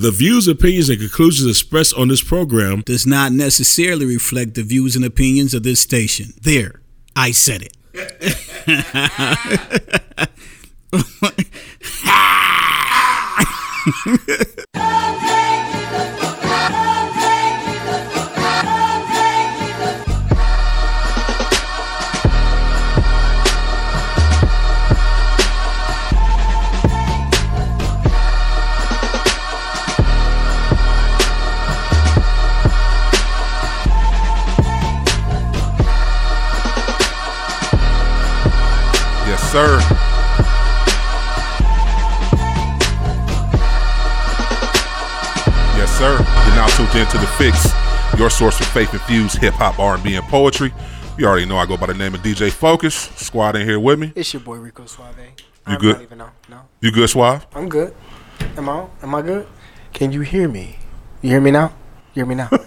The views, opinions, and conclusions expressed on this program does not necessarily reflect the views and opinions of this station. There, I said it. sir. Yes, sir. You're now tuned into the Fixx, your source for faith-infused hip hop, R&B, and poetry. You already know I go by the name of DJ Focus. Squad in here with me. It's your boy Rico Suave. You I'm good? Even. No, You good, Suave? I'm good. Am I? Am I good? Can you hear me? You hear me now? You hear me now? you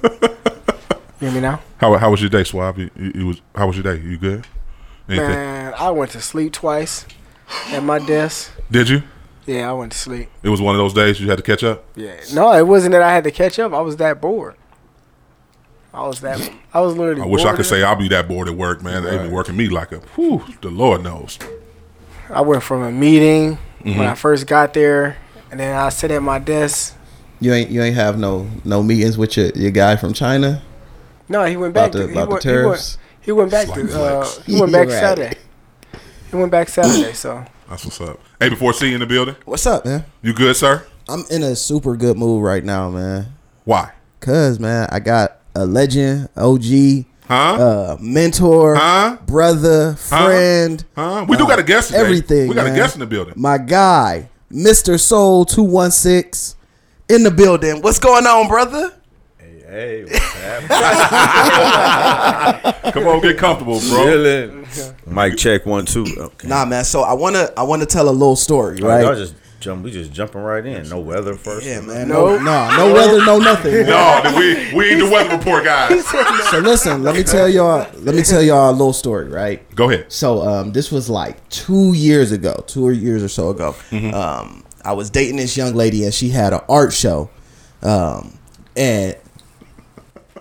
hear me now? How how was your day, Suave? You, you, you was how was your day? You good? Anything? Man, I went to sleep twice at my desk. Did you? Yeah, I went to sleep. It was one of those days you had to catch up. Yeah. No, it wasn't that I had to catch up. I was that bored. I was that. I was literally. I wish I could say. I'll be that bored at work, man. They be working me like a whew, the Lord knows. I went from a meeting Mm-hmm. when I first got there, and then I sit at my desk. You ain't you ain't have no no meetings with your, your guy from China No, he went back. about the to, he, about the went, he, went, tariffs. He went back Slight to. Uh, flex. he went back Right. Saturday. He went back Saturday. So That's what's up. Hey, before I see you in the building, What's up, man? you good, sir? I'm in a super good mood right now, man. Why? Cause man, I got a legend, OG, Huh? uh, mentor, Huh? brother, friend, Huh? We do uh, got a guest today. Everything. We got man. a guest in the building. My guy, Mr. Soul two one six, in the building. What's going on, brother? Hey, what's happening? Come on, get comfortable, bro. Chilling. Mic check one two. Okay. Nah, man. So I wanna I wanna tell a little story, Right. Y'all right? just jump. We just jumping right in. No weather first. Yeah, man. No, no, no weather, no nothing. No, we we ain't the weather report, guys. So listen, let me tell y'all. Let me tell y'all a little story, right? Go ahead. So um, this was like two years ago, two years or so ago. Mm-hmm. Um, I was dating this young lady, and she had an art show, um, and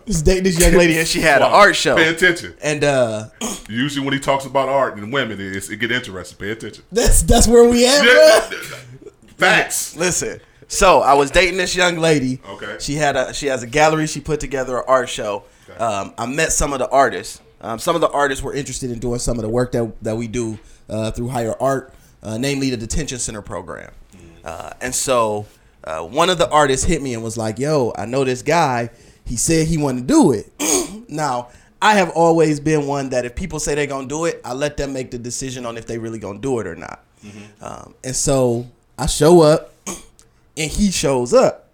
I was dating this young lady, and she had an art show, Pay attention. and uh, Usually, when he talks about art and women, it's, it get interesting. Pay attention. that's that's where we at, Yeah. bro. Facts. Listen. So I was dating this young lady. Okay. She had a she has a gallery. She put together an art show. Um, I met some of the artists. Um, some of the artists were interested in doing some of the work that that we do uh, through Higher Art, uh, namely the Detention Center program. Uh, and so uh, one of the artists hit me and was like, "Yo, I know this guy. He said he wanted to do it." now I have always been one that if people say they're gonna do it, I let them make the decision on if they really gonna do it or not. Um, and so I show up, and he shows up.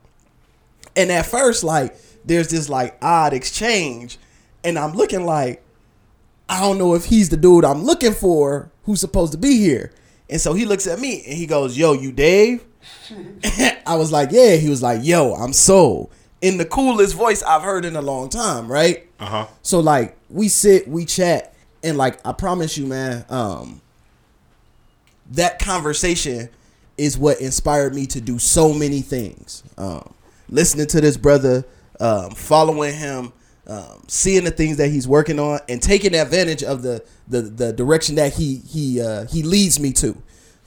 And at first, like, there's this like odd exchange, and I'm looking like, I don't know if he's the dude I'm looking for who's supposed to be here. And so he looks at me and he goes, Yo, you Dave? I was like, Yeah. He was like, Yo, I'm Soul. In the coolest voice I've heard in a long time, right? Uh huh. So like we sit, we chat, and like I promise you, man, um, that conversation is what inspired me to do so many things. Um, listening to this brother, um, following him, um, seeing the things that he's working on, and taking advantage of the the, the direction that he he uh, he leads me to.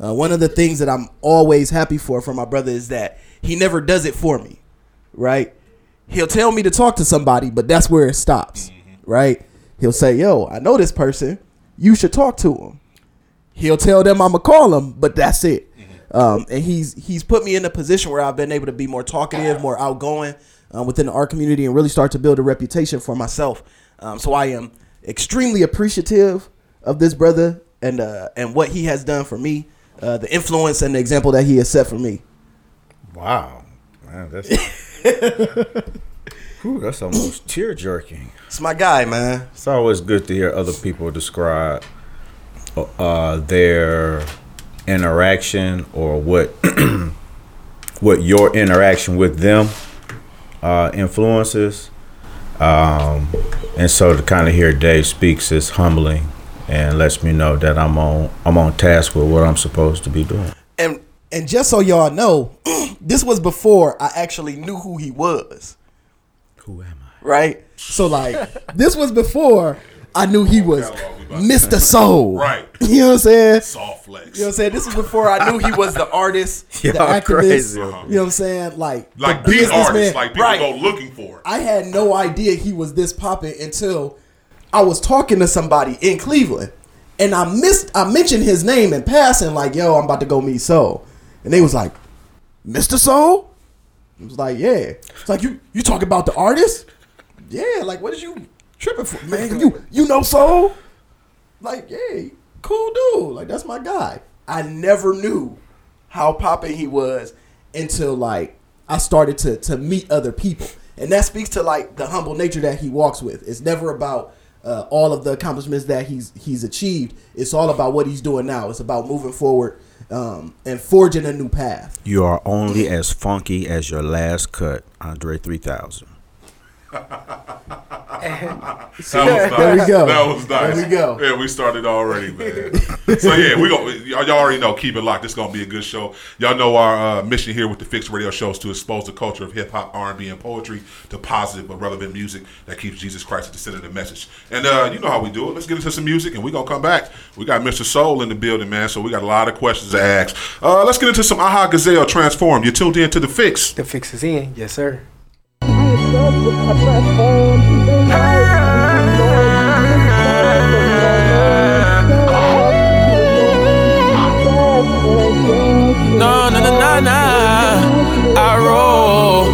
Uh, one of the things that I'm always happy for from my brother is that he never does it for me, right? He'll tell me to talk to somebody, but that's where it stops, right? He'll say, "Yo, I know this person. You should talk to him." He'll tell them I'm gonna call him, but that's it. Um, and he's he's put me in a position where I've been able to be more talkative, more outgoing uh, within the art community, and really start to build a reputation for myself. Um, so I am extremely appreciative of this brother and uh, and what he has done for me, uh, the influence and the example that he has set for me. Wow, man, that's Whew, that's almost tear jerking. It's my guy, man. It's always good to hear other people describe uh, their interaction or what what your interaction with them uh, influences. Um, and so to kind of hear Dave speaks is humbling and lets me know that I'm on I'm on task with what I'm supposed to be doing. and And just so y'all know, this was before I actually knew who he was. Who am I? Right? So like this was before I knew he was Mr. Soul. Right. You know what I'm saying? Soft flex. You know what I'm saying? This was before I knew he was the artist, the activist. crazy. You know what I'm saying? Like, like the businessman. artists, like people right. go looking for it. I had no idea he was this popping until I was talking to somebody in Cleveland, and I missed. I mentioned his name in passing, like, "Yo, I'm about to go meet Soul," and they was like, "Mr. Soul." It was like, "Yeah." It's like you you talking about the artist? Yeah. Like, what is you tripping for, man? You you know Soul? Like, yeah, cool dude. Like, that's my guy. I never knew how popping he was until like I started to to meet other people, and that speaks to like the humble nature that he walks with. It's never about uh, all of the accomplishments that he's he's achieved. It's all about what he's doing now. It's about moving forward um, and forging a new path. You are only as funky as your last cut, Andre 3000. That was nice. There we go. That was nice. There we go. Yeah, we started already, man. so yeah, we go. Y'all y'all already know. Keep it locked. This gonna be a good show. Y'all know our uh, mission here with the Fixx Radio Show is to expose the culture of hip hop, R and B, and poetry to positive but relevant music that keeps Jesus Christ at the center of the message. And uh, you know how we do it. Let's get into some music, and we gonna come back. We got Mr. Soul in the building, man. So we got a lot of questions to ask. Uh, let's get into some Aha Gazelle Transform. You tuned in to the Fixx. The fix is in. Yes, sir. No, no, no, no, no. I roll.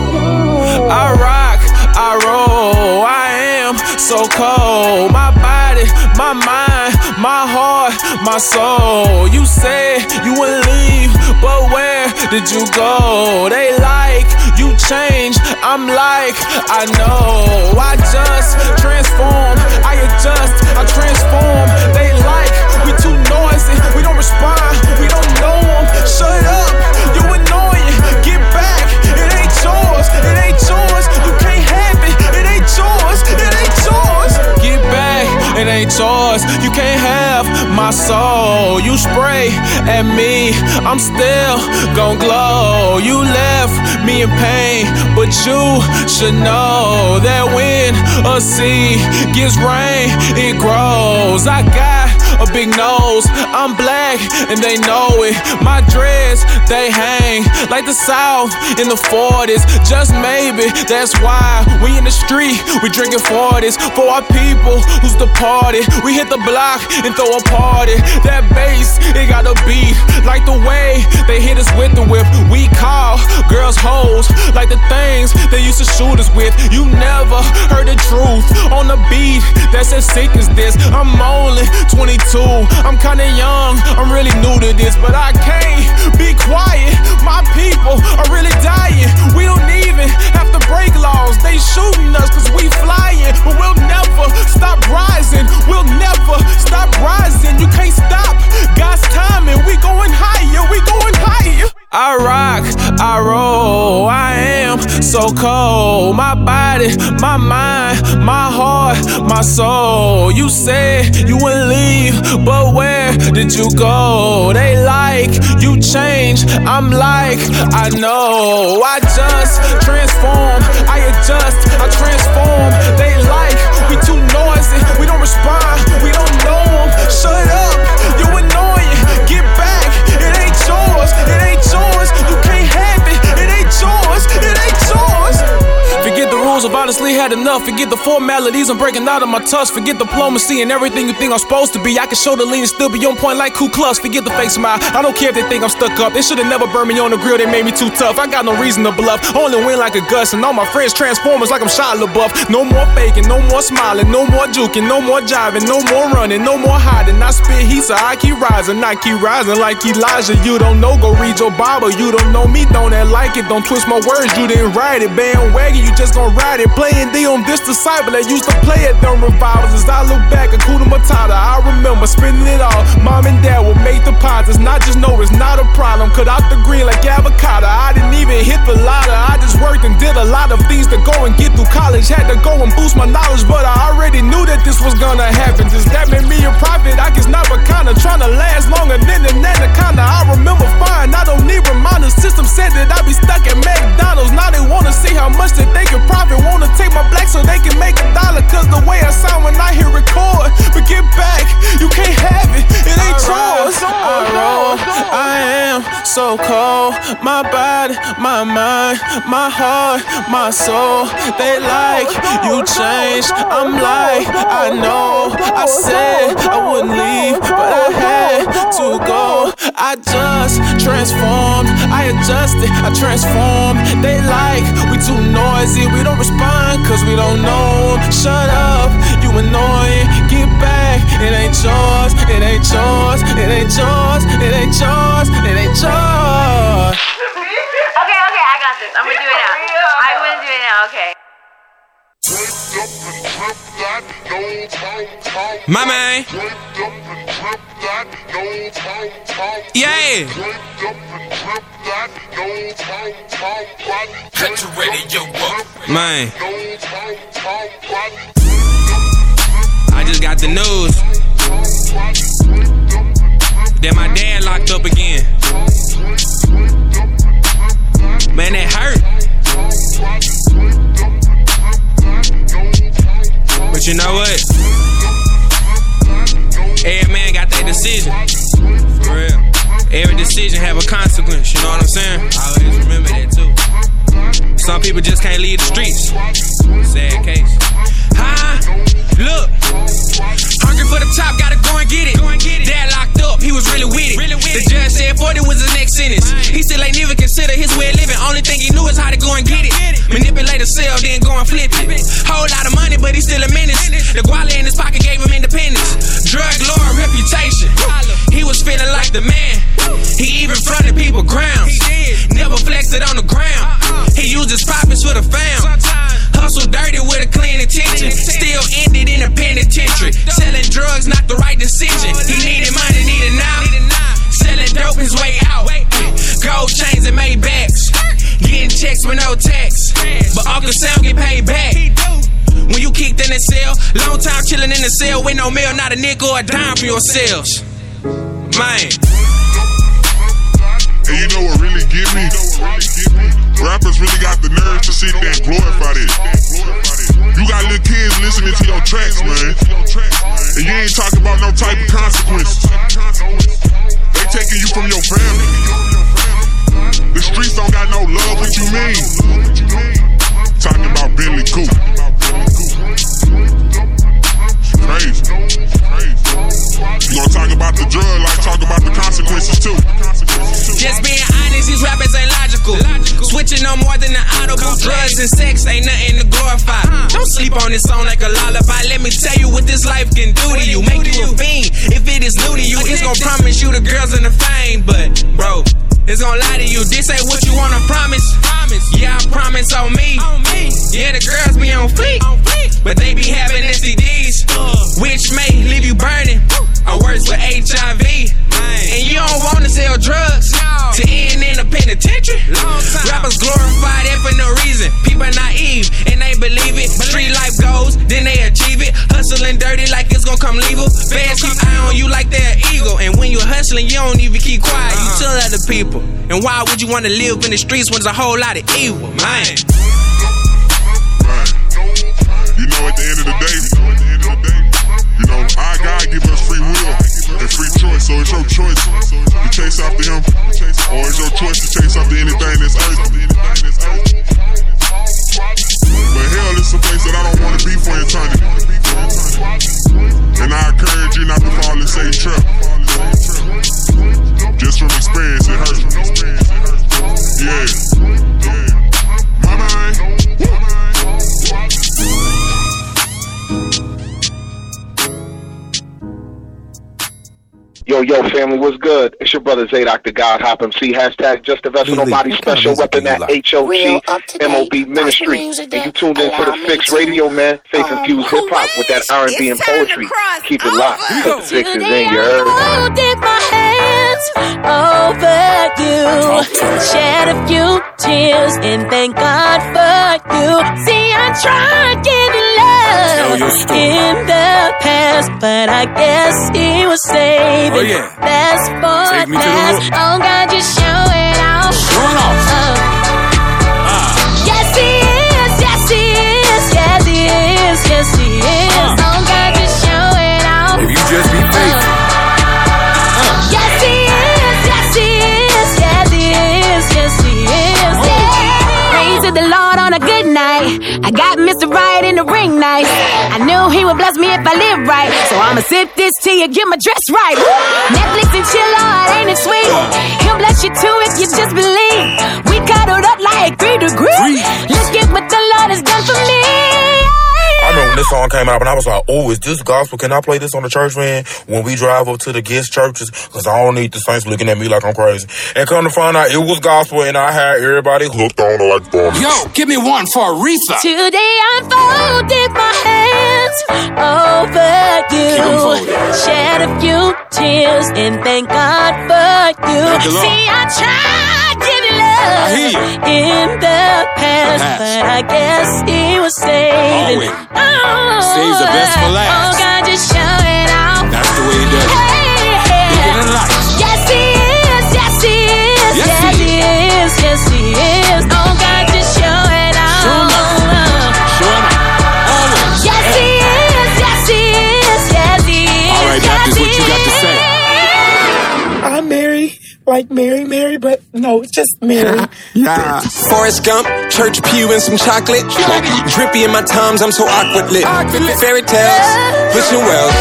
I rock. I roll. I am so cold. My body, my mind, my heart, my soul. You said you would leave, but did you go? They like you change. I'm like, I know. I just transform. I adjust. I transform. They like we too noisy. We don't respond. We don't know 'em. Shut up. You annoying. Get back. It ain't yours. It ain't yours. You can't have it. It ain't yours. It ain't yours. Get back. It ain't yours. You can't have my soul. You spray at me. I'm still gon' glow. You left me in pain, but you should know that when a seed gets rain, it grows. I got a big nose. I'm black and they know it. My dreads, they hang like the South in the 40s. Just maybe that's why we in the street, we drinking 40s for our people who's departed. We hit the block and throw a party. That bass, it got a beat like the way they hit us with the whip. We call girls hoes like the things they used to shoot us with. You never heard the truth on the beat that's as sick as this. I'm only 22, I'm kinda young, I'm really new to this, but I can't be quiet. My people are really dying. We don't even have to break laws. They shooting us cause we flying, but we'll never stop rising. We'll never stop rising. You can't stop God's timing. We going higher, we going higher. I rock, I roll, I am so cold. My body, my mind, my heart, my soul. You said you would leave, but where did you go? They like you change. I'm like, I know. I just transform, I adjust, I transform. They like we too noisy, we don't respond, we don't know 'em. Shut up, you annoying. It ain't yours. I've honestly had enough. Forget the formalities, I'm breaking out of my touch. Forget diplomacy and everything you think I'm supposed to be. I can show the lean and still be on point like Ku Klux. Forget the fake smile, I don't care if they think I'm stuck up. They should've never burned me on the grill, they made me too tough. I got no reason to bluff, only win like a Gus. And all my friends transformers like I'm Shia LaBeouf. No more faking, no more smiling, no more juking, no more jiving, no more running, no more hiding. I spit heat, so I keep rising, I keep rising like Elijah. You don't know, go read your Bible. You don't know me, don't act like it. Don't twist my words, you didn't write it. Bandwagon, you just gon' ride Playing D on this disciple that used to play at them revivals. As I look back, Akuda Matata, I remember spending it all. Mom and dad would make deposits, not just know it's not a problem. Cut out the green like avocado. I didn't even hit the lotto, I just worked and did a lot of things to go and get through college. Had to go and boost my knowledge, but I already knew that this was gonna happen. Does that make me a prophet? I guess not, but kinda trying to last longer than an anaconda. I remember fine, I don't need reminders. System said that I'd be stuck at McDonald's. Now they wanna see how much that they can profit. Wanna take my black so they can make a dollar. Cause the way I sound when I hear record. But get back, you can't have it, it ain't yours. I roll, oh, I am so cold. My body, my mind, my heart, my soul. They like you changed. I'm like, I know. I said I wouldn't leave, but I had to go. I just transformed. I adjusted, I transformed. They like we too noisy. We don't respond cause we don't know. Shut up, you annoying. Get back, it ain't yours. It ain't yours. It ain't yours. It ain't yours. It ain't yours. Okay, okay, I got this. I'm gonna do it now. I'm gonna do it now, okay. My man. Yeah. Cut your radio up. Man. I just got the news that my dad locked up again. Man, that hurt. But you know what? Decision. For real. Every decision have a consequence, you know what I'm saying? I always remember that too. Some people just can't leave the streets. Sad case. Huh? Look. Hungry for the top, gotta go and get it. Dad locked he was really with it. The judge said 40 was the next sentence. He still ain't even consider his way of living. Only thing he knew is how to go and get it. Manipulate the sale, then go and flip it. Whole lot of money, but he still a menace. The guala in his pocket gave him independence. Drug lord reputation. He was feeling like the man. He even fronted people grounds. Never flexed it on the ground. He used his profits for the fam. Hustle dirty with a clean intention. Still ended in a penitentiary. Selling drugs, not the right decision. He needed money, needed now. Selling dope his way out. Gold chains and Maybachs. Getting checks with no tax. But Uncle Sam get paid back. When you kicked in the cell, long time chilling in the cell with no meal, not a nickel or a dime for yourselves. Man. And you know what really get me? Rappers really got the nerve to sit there and glorify this. You got little kids listening to your tracks, man. And you ain't talking about no type of consequences. They taking you from your family. The streets don't got no love, what you mean? Talking about Bentley Coupe. Crazy. You gonna talk about the drug like talk about the consequences too. Just being honest, these rappers ain't logical. Switching no more than the audible. Drugs and sex ain't nothing to glorify. Don't sleep on this song like a lullaby. Let me tell you what this life can do to you. Make you a fiend. If it is new to you, it's gonna promise you the girls and the fame. But, bro, it's gonna lie to you. This ain't what you wanna promise. Yeah, I promise on me. Yeah, the girls be on fleek. But they be having STDs, which may leave you burning. Or worse with HIV. And you don't wanna sell drugs to end in a penitentiary. Rappers glorify that for no reason. People naive and they believe it. Street life goes, then they achieve it. Hustling dirty like it's gonna come legal. Fans keep eye on you like they're eagle. And when you're hustling, you don't even keep quiet. You tell other people. And why would you wanna live in the streets when there's a whole lot of evil, man? So it's your choice to chase after Him, or it's your choice to chase after anything that's earthly. But hell is a place that I don't want to be for eternity. And I encourage you not to fall in Satan's trap. Just from experience, it hurts. Yeah. Yo, yo, family, what's good? It's your brother Zadok, the God Hop MC. Hashtag just a vessel, nobody special. Weapon at HOG, MOB Ministry. And you tuned in to the Fixx Radio, man. Faith um, infused hip hop with that R&B and poetry. Keep it locked. Cause the fix is in, you heard? Oh, dip my hands over you. Shed a few tears and thank God for you. See, I tried in the past, but I guess he was saving Oh, yeah. best for Take me to the last. Oh God, just show it off. Show it off. Uh, Ah. Yes, he is. Yes, he is. Yes, he is. Yes, he is. Uh. Oh God, just show it off. If you just be faithful. Yes, he is. Yes, he is. Yes, he is. Yes, he is. Yeah. Praise to the Lord on a good night. I got Mr. Right in the ring nice. I knew he would bless me if I live right. So I'ma sip this tea and get my dress right. Netflix and chill out, ain't it sweet? He'll bless you too if you just believe. We cuddled up like three degrees. Look at what the Lord has done for me. I remember when this song came out, and I was like, "Oh, is this gospel? Can I play this on the church van when we drive up to the guest churches? Because I don't need the saints looking at me like I'm crazy." And come to find out, it was gospel, and I had everybody hooked on it like bombs. Yo, give me one for Aretha. Today I folded my hands over you. Keep 'em. Shed a few tears and thank God for you. Thank the Lord. See, I tried hear in the past, Past. but I guess he was saving. Always. Oh, Saves the oh, best for last. Oh, God, just show it out. That's the way he does it. Than life. Yes, he is. Yes, he is. Yes, Yes, he he is. Yes, he is. Oh, like Mary, Mary, but no, it's just Mary. Nah, Forrest Gump, church pew and some chocolate. Drippy in my times, I'm so awkward lit. Fairy tales, wishing wells.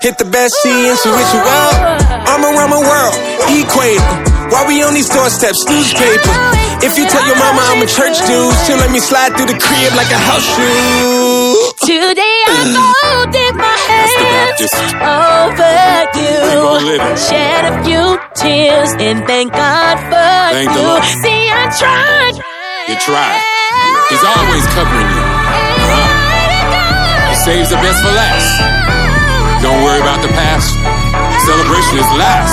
Hit the best sea and some wishing well. I'm around my world, equator. While we on these doorsteps, newspaper. If you tell your mama I'm a church dude, she'll let me slide through the crib like a house shoe. Today I folded my hands over you. Shed a few tears and thank God for Thank the you. Lord. See, I tried. You tried. He's always covering you. Uh-huh. He saves the best for last. Don't worry about the past. Celebration is last.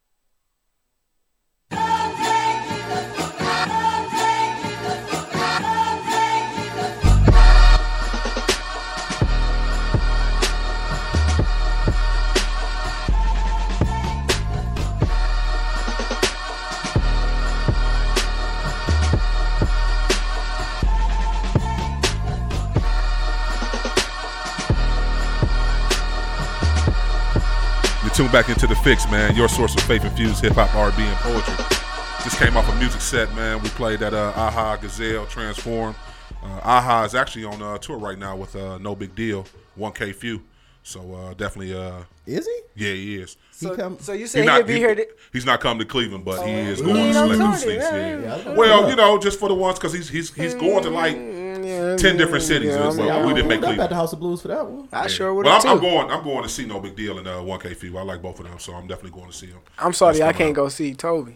You tune back into the fix, man. Your source of faith infused hip hop, R&B, and poetry. Just came off a music set, man. We played that uh, Aha Gazelle Transform. Uh, Aha is actually on a tour right now with uh, No Big Deal, 1K Phew. So uh, definitely, uh, Is he? yeah, he is. So, come- so you He said not- he'll be he- here. To, He's not coming to Cleveland, but he is going to ain't on select tour seats. Yeah. yeah. Well, you know, just for the ones because he's he's he's going to like yeah, ten different cities. yeah, I but mean, Yeah, we I didn't make pulled up at the House of Blues for that one. I sure would But I'm, I'm going. I'm going to see No Big Deal and uh, 1K Phew. I like both of them, so I'm definitely going to see them. I'm sorry, I can't out. go see Tobe.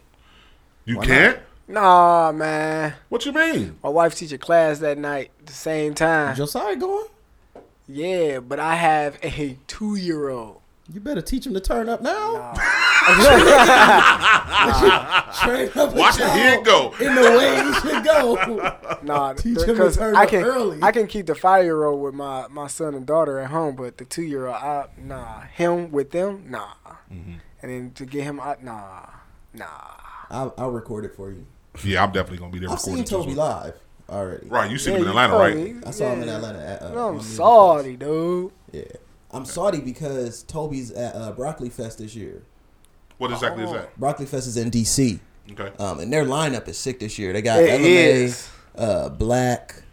You Why can't? Nah, man. What you mean? My wife teach a class that night the same time. Josiah going? Yeah, but I have a two year old. You better teach him to turn up now. Train up a Watch it here child go. in the way he should go. Nah, Teach him to because turn I up can early. I can keep the five year old with my, my son and daughter at home, but the two year old, I nah, him with them, nah, Mm-hmm. and then to get him out, nah, nah. I'll, I'll record it for you. Yeah, I'm definitely going to be there I've recording. seen too, Tobe so- live already. Right, you seen Yeah, him in Atlanta, told right? I saw him in Atlanta. At, uh, No, I'm on Music sorry, dude. Yeah. I'm sorry because Tobe's at uh, Broccoli Fest this year. What exactly Oh. is that? Broccoli Fest is in DC. Okay. Um, and their lineup is sick this year. They got It LMA, is. uh, Black,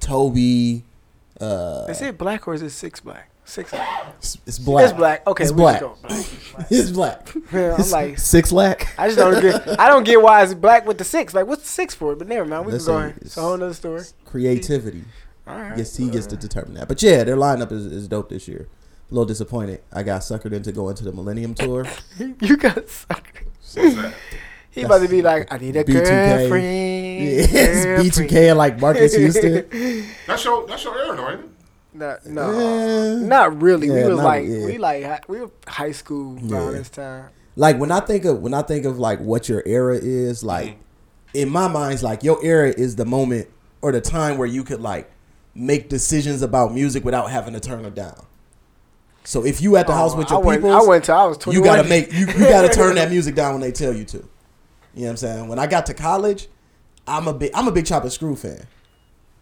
Tobe. Uh, Is it black or is it six black? Six. it's, it's black. It's black. Okay, it's we black. just go black. it's black. Yeah, I'm It's like- six black. I just don't get. I don't get why it's black with the six. Like, what's the six for? But never mind. We Listen, can go. ahead. It's it's- a whole nother story. creativity. All right. Yes, he gets to determine that. But yeah, their lineup is, is dope this year. A little disappointed. I got suckered into going to the Millennium Tour. you got sucker. He about to be like, I need a girlfriend. Yes, girlfriend. B2K like Marques Houston. That's your that's your era, though, ain't it? No, no, not really. we Yeah, was not- like, yeah. we like, we were high school around Yeah. this time. Like when I think of when I think of like what your era is, like Mm-hmm. in my mind, it's like your era is the moment or the time where you could like make decisions about music without having to turn it down. So if you at the house Oh, with your people, I went to I was You gotta make you, you gotta turn that music down when they tell you to. You know what I'm saying? When I got to college, I'm a big I'm a big Chop and Screw fan.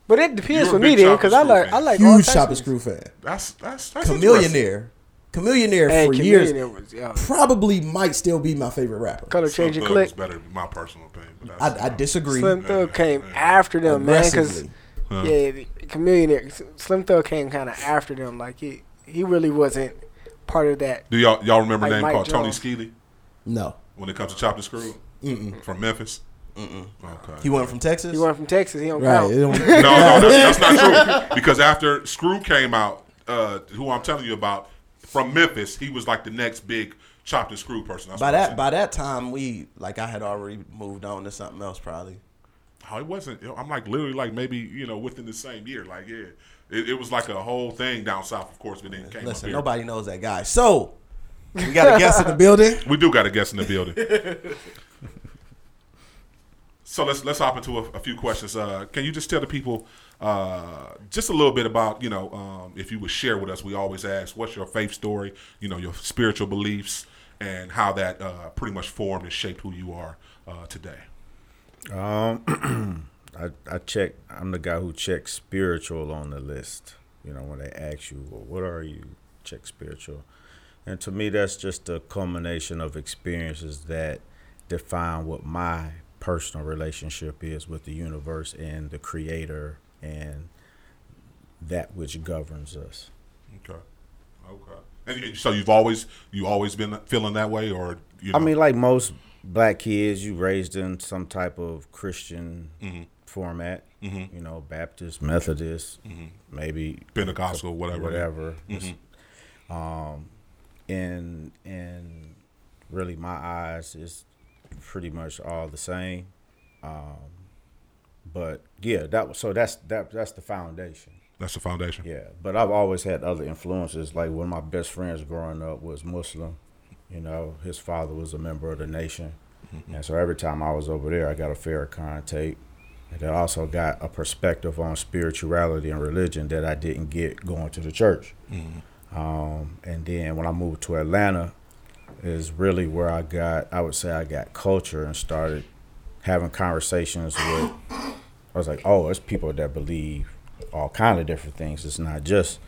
But it depends You're for me then, because I like fan. I like Huge types Chop Screw fan. That's that's that's Chamillionaire. Chamillionaire Hey, for years was- yeah. probably might still be my favorite rapper. Color Slim change your click. better, in my personal opinion. But that's, I, I disagree. Slim Thug came after them, man. Because Huh. yeah, the Chameleon, Slim Thug came kind of after them. Like he he really wasn't part of that. Do y'all y'all remember a name Mike called Tony Jones. Skeely? No. When it comes to Chopped and Screw, Mm-mm. from Memphis. Mm-mm. Okay. He went from Texas. He went from Texas. He don't Right, count. don't- no, no, that's, that's not true. Because after Screw came out, uh, who I'm telling you about, from Memphis, he was like the next big chopped and screw person. That's by what I'm that by that time, we like I had already moved on to something else, probably. Oh, it wasn't. I'm like literally like maybe you know within the same year. Like yeah, it, it was like a whole thing down south. Of course, but then it came Listen, up here. nobody knows that guy. So we got a guest in the building. We do got a guest in the building. So let's let's hop into a, a few questions. Uh, can you just tell the people uh, just a little bit about you know um, if you would share with us? We always ask, what's your faith story? You know your spiritual beliefs and how that uh, pretty much formed and shaped who you are uh, today. Um, I I check. I'm the guy who checks spiritual on the list. You know, when they ask you, well, "What are you?" Check spiritual, and to me, that's just a culmination of experiences that define what my personal relationship is with the universe and the Creator and that which governs us. Okay. Okay. And so you've always you always been feeling that way, or you know? I mean, like most black kids, you raised in some type of Christian Mhm. format. Mhm. You know, Baptist, Methodist, Mhm. maybe Pentecostal, whatever. whatever. Mhm. Um, and and really, my eyes is pretty much all the same. Um, but yeah, that was so that's that that's the foundation. That's the foundation. Yeah, but I've always had other influences. Like one of my best friends growing up was Muslim. You know, his father was a member of the nation, Mm-hmm. and so every time I was over there, I got a Farrakhan tape, and I also got a perspective on spirituality and religion that I didn't get going to the church. Mhm. Um, and then when I moved to Atlanta, is really where I got. I would say I got culture and started having conversations with. I was like, oh, it's people that believe all kind of different things. It's not just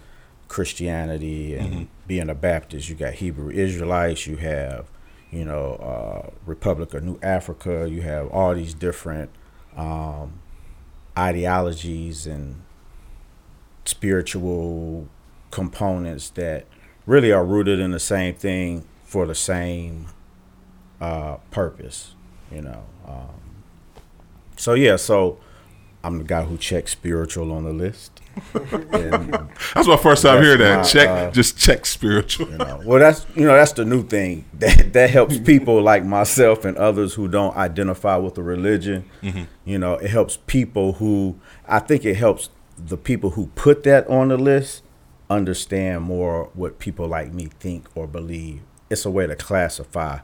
Christianity and Mhm. being a Baptist. You got Hebrew Israelites. You have, you know, uh, Republic of New Africa. You have all these different um, ideologies and spiritual components that really are rooted in the same thing for the same uh, purpose. You know. Um, so yeah, so I'm the guy who checks spiritual on the list. And That's my first time hearing that. my, check, uh, just check spiritual. you know, well, that's you know that's the new thing that that helps people like myself and others who don't identify with the religion. Mhm. You know, it helps people who I think it helps the people who put that on the list understand more what people like me think or believe. It's a way to classify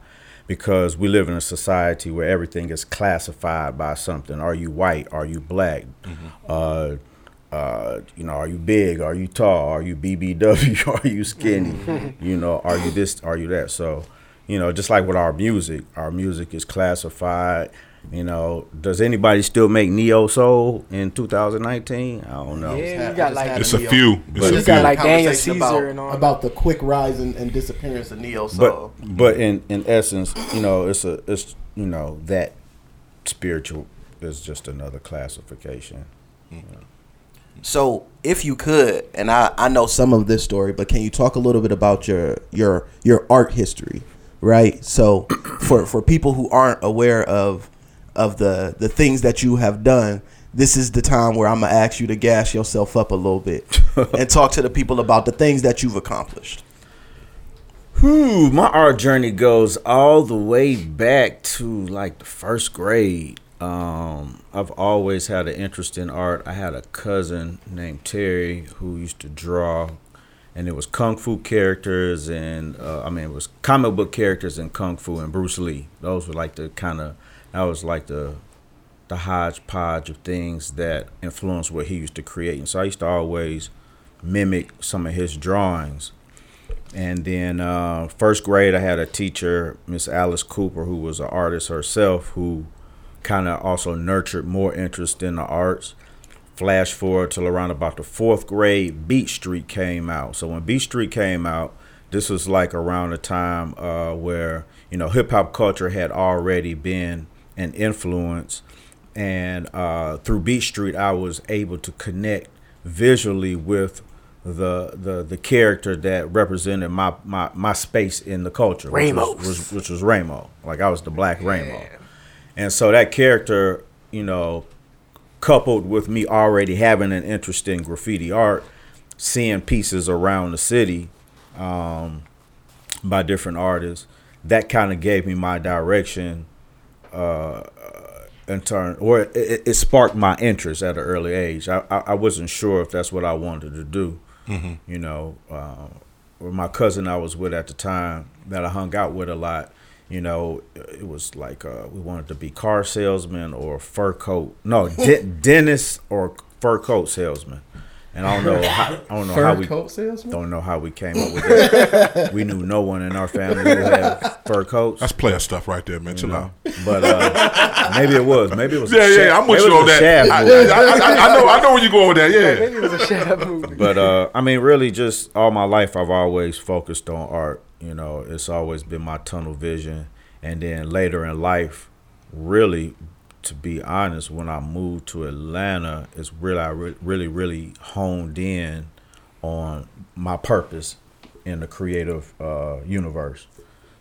because we live in a society where everything is classified by something. Are you white? Are you black? Uh, uh, you know, are you big? Are you tall? Are you BBW? Are you skinny? you know, are you this? Are you that? So, you know, just like with our music, our music is classified. You know, does anybody still make neo soul in 2019? I don't know. Yeah, you got like It's a few. It's But a you got few. like Daniel Conversation Caesar about, and all. about the quick rise and, and disappearance of neo soul. but but in in essence, you know, it's a it's you know that spiritual is just another classification. Hmm. So, if you could, and I, I know some of this story, but can you talk a little bit about your your your art history, right? So, for for people who aren't aware of of the the things that you have done, this is the time where I'm gonna ask you to gas yourself up a little bit and talk to the people about the things that you've accomplished. Whew, my art journey goes all the way back to like the first grade. Um, I've always had an interest in art. I had a cousin named Terry who used to draw, and it was kung fu characters and uh, I mean it was comic book characters and kung fu and Bruce Lee. Those were like the kind of that was like the the hodgepodge of things that influenced what he used to create. And so I used to always mimic some of his drawings. And then uh, first grade, I had a teacher, Miss Alice Cooper, who was an artist herself, who kind of also nurtured more interest in the arts. Flash forward till around about the fourth grade, Beat Street came out. So when Beat Street came out, this was like around the time uh, where you know hip hop culture had already been an influence, and uh, through Beat Street, I was able to connect visually with the the the character that represented my my, my space in the culture, which Ramos. was, was which was Ramo. Like I was the Black Ramo, and so that character, you know, coupled with me already having an interest in graffiti art, seeing pieces around the city um, by different artists, that kind of gave me my direction. Uh, in turn, or it, it sparked my interest at an early age. I, I, I wasn't sure if that's what I wanted to do. Mhm. You know, uh, or my cousin I was with at the time that I hung out with a lot. You know, it was like uh, we wanted to be car salesman or fur coat. No, de- dentist or fur coat salesman. And I don't know. How, I don't know Fur how we coat salesman? don't know how we came up with that. we knew no one in our family who had fur coats. That's player stuff right there, man. Chill out. But uh, maybe it was. Maybe it was. a Yeah, yeah, shaft- I'm with maybe you it on was a that. shaft I, movie. I, I, I know, I know where you going with that. Yeah. Maybe it was a Shaft movie. But uh, I mean, really, just all my life, I've always focused on art. You know, it's always been my tunnel vision. And then later in life, really, to be honest, when I moved to Atlanta, it's really, I re- really, really honed in on my purpose in the creative uh, universe.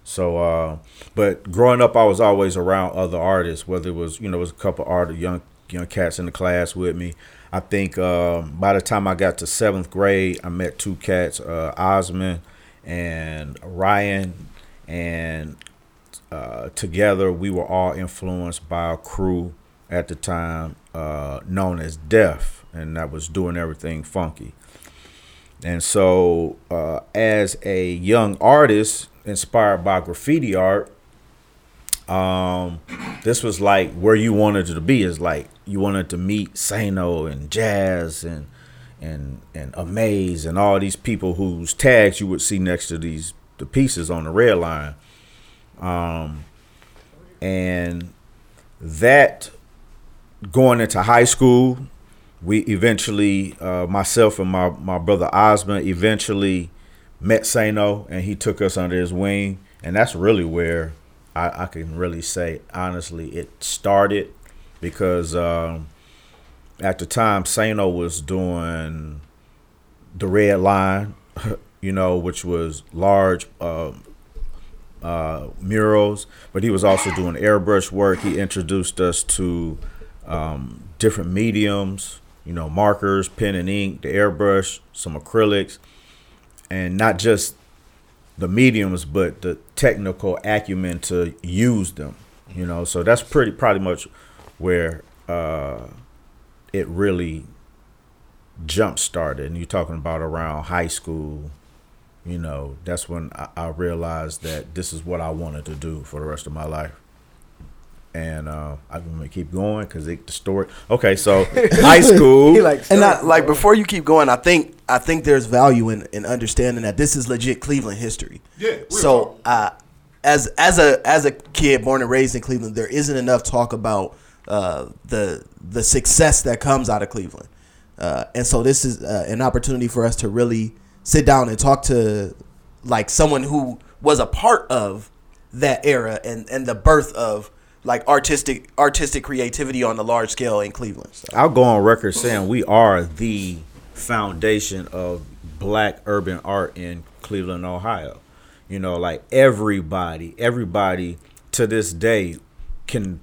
So, uh, but growing up, I was always around other artists. Whether it was, you know, it was a couple art young young cats in the class with me. I think um, by the time I got to seventh grade, I met two cats, uh, Osmond and Ryan, and uh, together we were all influenced by a crew at the time uh, known as Def, and that was doing everything funky. And so, uh, as a young artist inspired by graffiti art, um, this was like where you wanted to be. Is like you wanted to meet Sano and Jazz and and and Amaze and all these people whose tags you would see next to these the pieces on the red line. Um, and that going into high school, we eventually, uh, myself and my, my brother Osmond eventually met Sano and he took us under his wing. And that's really where I, I can really say, honestly, it started because um, at the time, Sano was doing the Red Line, you know, which was large uh, uh, murals, but he was also doing airbrush work. He introduced us to um, different mediums, you know, markers, pen and ink, the airbrush, some acrylics, and not just the mediums, but the technical acumen to use them. You know, so that's pretty probably much where uh, it really jump started. And you're talking about around high school. You know, that's when I, I realized that this is what I wanted to do for the rest of my life. And uh, I'm gonna keep going because the story. Okay, so high school. and I, like before you keep going, I think I think there's value in, in understanding that this is legit Cleveland history. Yeah, real So uh, as as a as a kid born and raised in Cleveland, there isn't enough talk about uh, the the success that comes out of Cleveland, uh, and so this is uh, an opportunity for us to really sit down and talk to like someone who was a part of that era and and the birth of like artistic artistic creativity on the large scale in Cleveland. So. I'll go on record saying we are the foundation of black urban art in Cleveland, Ohio. You know, like everybody, everybody to this day can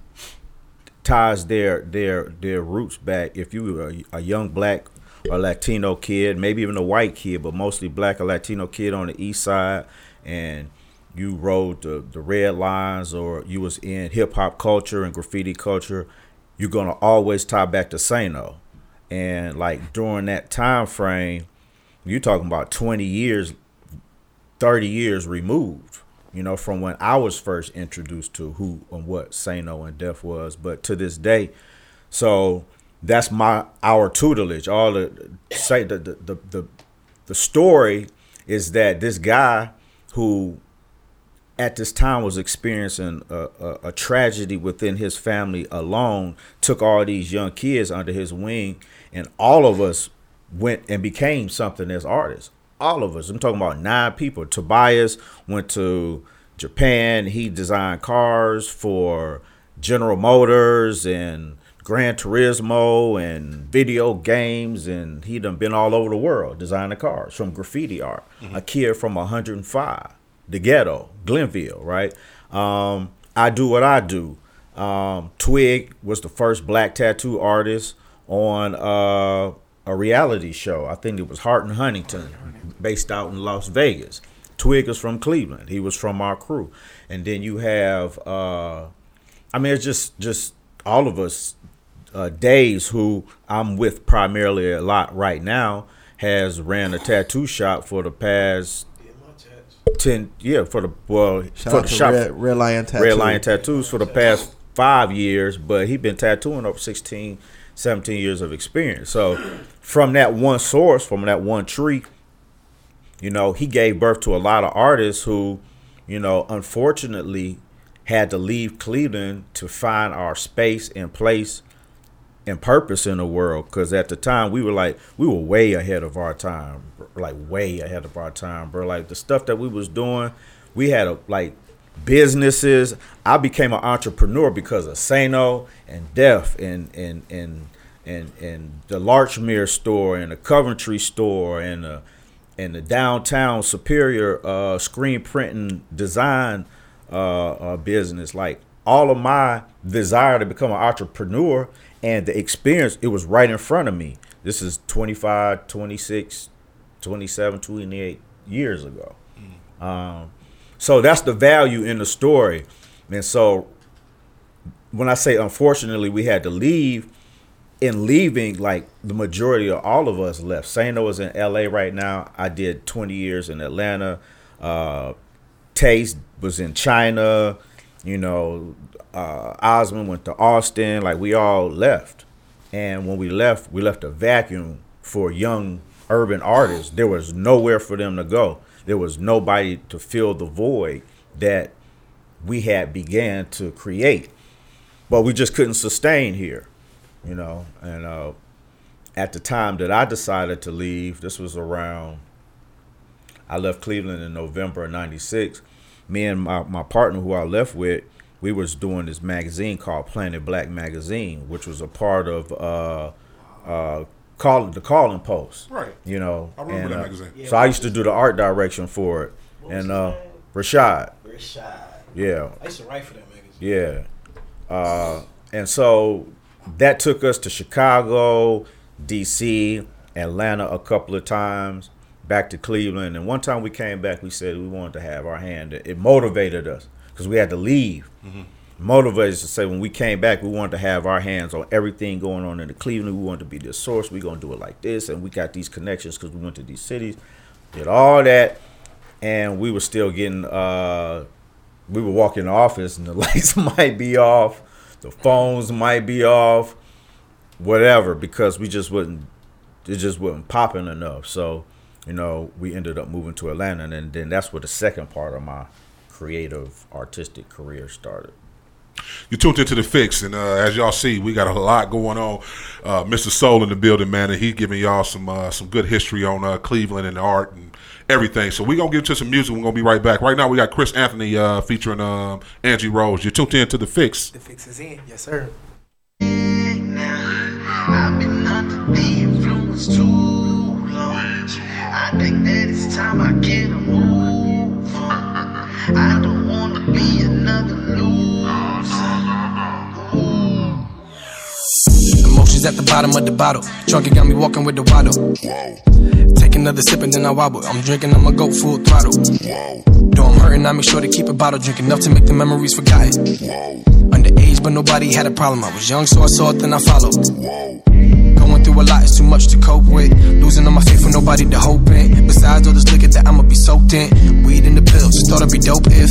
ties their their their roots back. If you were a, a young black or Latino kid, maybe even a white kid, but mostly black or Latino kid on the east side, and you rode the, the red lines or you was in hip hop culture and graffiti culture, you're gonna always tie back to Sano. And like during that time frame, you're talking about 20 years, 30 years removed, you know, from when I was first introduced to who and what Sano and Def was. But to this day, so that's my our tutelage. All the say the the the, the, the story is that this guy who at this time was experiencing a, a, a, tragedy within his family alone took all these young kids under his wing and all of us went and became something as artists. All of us. I'm talking about nine people. Tobias went to japan. He designed cars for general motors and gran turismo and video games and he done been all over the world designing cars from graffiti art mm-hmm. a kid from 105 the ghetto, Glenville, right? Um, I do what I do. Um, Twig was the first black tattoo artist on uh, a reality show. I think it was Hart and Huntington, based out in Las Vegas. Twig is from Cleveland. He was from our crew, and then you have, uh, I mean, it's just just all of us. Uh, Days, who I'm with primarily a lot right now, has ran a tattoo shop for the past ten yeah for the well Shout for the shop Red- Red Lion Tattoo. Red Lion tattoos for the past five years, but he's been tattooing over 16, 17 years of experience. So from that one source, from that one tree, you know, he gave birth to a lot of artists who, you know, unfortunately had to leave Cleveland to find our space and place and purpose in the world because at the time we were like we were way ahead of our time like way ahead of our time bro. Like the stuff that we was doing we had a like businesses. I became an entrepreneur because of sano and def and and and and and the larchmere store and the coventry store and the and the downtown superior uh screen printing design uh, uh business. Like all of my desire to become an entrepreneur and the experience it was right in front of me. This is 25 26 27 28 years ago. Um, so that's the value in the story. And so when i say unfortunately we had to leave. In leaving like the majority of all of us left. Sano is in la right now. I did 20 years in atlanta. Uh, taste was in china. You know uh, Osmond went to Austin. Like we all left, and when we left, we left a vacuum for young urban artists. There was nowhere for them to go. There was nobody to fill the void that we had began to create, but we just couldn't sustain here, you know. And uh, at the time that I decided to leave, this was around. I left Cleveland in November of '96. Me and my, my partner, who I left with, we was doing this magazine called Planet Black Magazine, which was a part of uh, uh, call the Call and Post. Right. You know. I remember and, that uh, magazine. So I used to do the art direction for it, and uh, Rashad. Rashad. Yeah. I used to write for that magazine. Yeah. Uh, and so that took us to Chicago, D.C., Atlanta a couple of times, back to Cleveland, and one time we came back, we said we wanted to have our hand. It motivated us because we had to leave. Mhm. Motivated to say when we came back, we wanted to have our hands on everything going on in the Cleveland. We wanted to be the source. We're gonna do it like this, and we got these connections because we went to these cities, did all that, and we were still getting. Uh, we were walking in the office and the lights might be off, the phones might be off, whatever, because we just wouldn't. It just wasn't popping enough. So, you know, we ended up moving to Atlanta, and then that's where the second part of my creative artistic career started. You tuned into the Fixx, and uh, as y'all see, we got a lot going on. Uh, Mr. Soul in the building, man, and he's giving y'all some uh, some good history on uh, Cleveland and the art and everything. So we gonna get to some music. We're gonna be right back. Right now, we got Chris Anthony uh, featuring um, Angie Rose. You tuned into the Fixx. The Fixx is in. Yes, sir. I've I don't wanna be another loser. Emotions at the bottom of the bottle. Drunk, it got me walking with the waddle. Take another sip and then I wobble. I'm drinking, I'ma go full throttle. Though I'm hurting, I make sure to keep a bottle. Drink enough to make the memories forgotten. Underage, but nobody had a problem. I was young, so I saw it, then I followed. Going through a lot, it's too much to cope with. Losing all my faith for nobody to hope in. Besides all this liquor that I'ma be soaked in. Weed in the pills, just thought it'd be dope if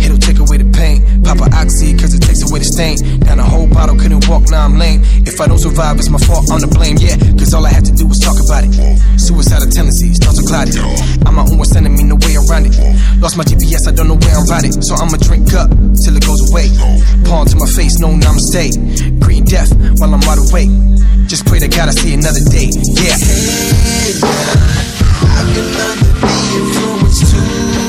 it'll take away the pain. Pop a oxy, cause it takes away the stain. Down a whole bottle, couldn't walk, now I'm lame. If I don't survive, it's my fault, I'm to blame, yeah. Cause all I had to do was talk about it. Suicidal tendencies, thoughts are clouded. I'm my own worst enemy, no way around it. Lost my GPS, I don't know where I'm riding. So I'ma drink up till it goes away. Palm to my face, no namaste. Green death while I'm wide awake. Just pray to I see another day. Yeah. Too long.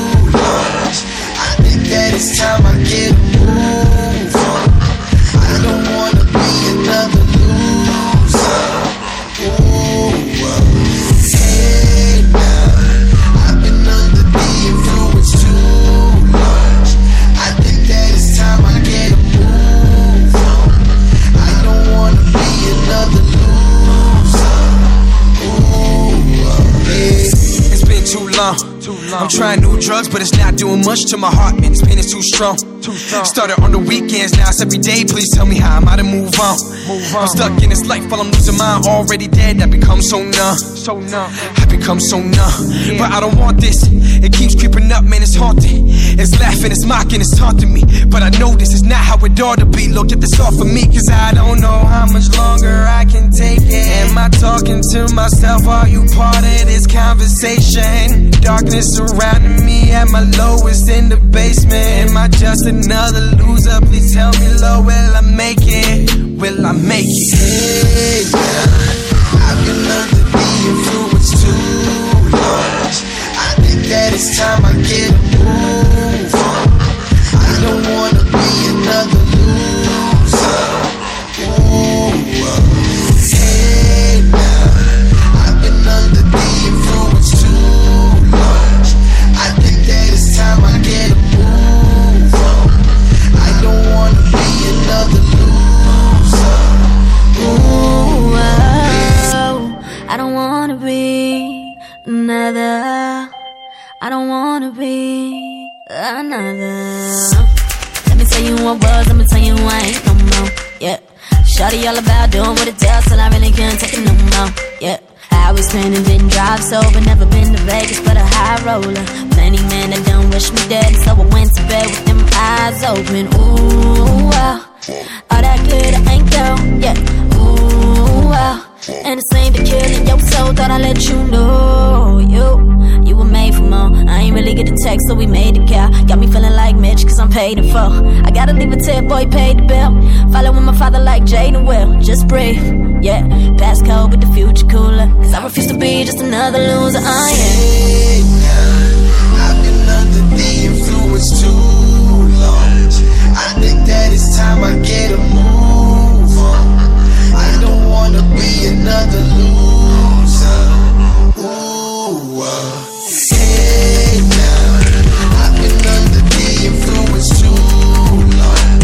I think that it's time I get a move It's been too long. I'm trying new drugs, but it's not doing much to my heart, man. This pain is too strong. Started on the weekends, now it's every day. Please tell me how I'm out to move on. I'm stuck in this life while I'm losing mine. Already dead, I become so numb. So numb. I become so numb. But I don't want this. It keeps creeping up, man. It's haunting. It's laughing, it's mocking, it's taunting me. But I know this is not how it ought to be. Look, get this off of me, cause I don't know how much longer I can take it. Am I talking to myself? Are you part of this conversation? Darkness surrounding me at my lowest in the basement. Am I just another loser? Please tell me, Lord, will I make it? Will I make it? Hey, I've been under the influence too long. I think that it's time I get a move on. I don't wanna be another another. I don't wanna be another. Let me tell you who I was, let me tell you I ain't no more. Yeah. Shawty all about doing what it tells till I really can't take it no more. Yeah. I was spinning, didn't drive sober, never been to Vegas, but a high roller. Plenty men that don't wish me dead, so I went to bed with them eyes open. Ooh, wow. All that glitter ain't gold, yeah. Ooh, wow. And it's aimed at killing your soul, thought I'd let you know. You, you were made for more. I ain't really get the text, so we made it count. Got me feeling like Mitch, cause I'm paid in full. I gotta leave a tip, boy, paid the bill. Following my father like Jaden will. Just breathe, yeah. Passcode, but the future cooler. Cause I refuse to be just another loser. Uh, I am. I've been under the influence too long. I think that it's time I get a move another loser. Ooh, uh, hey now, I've been under the influence too long.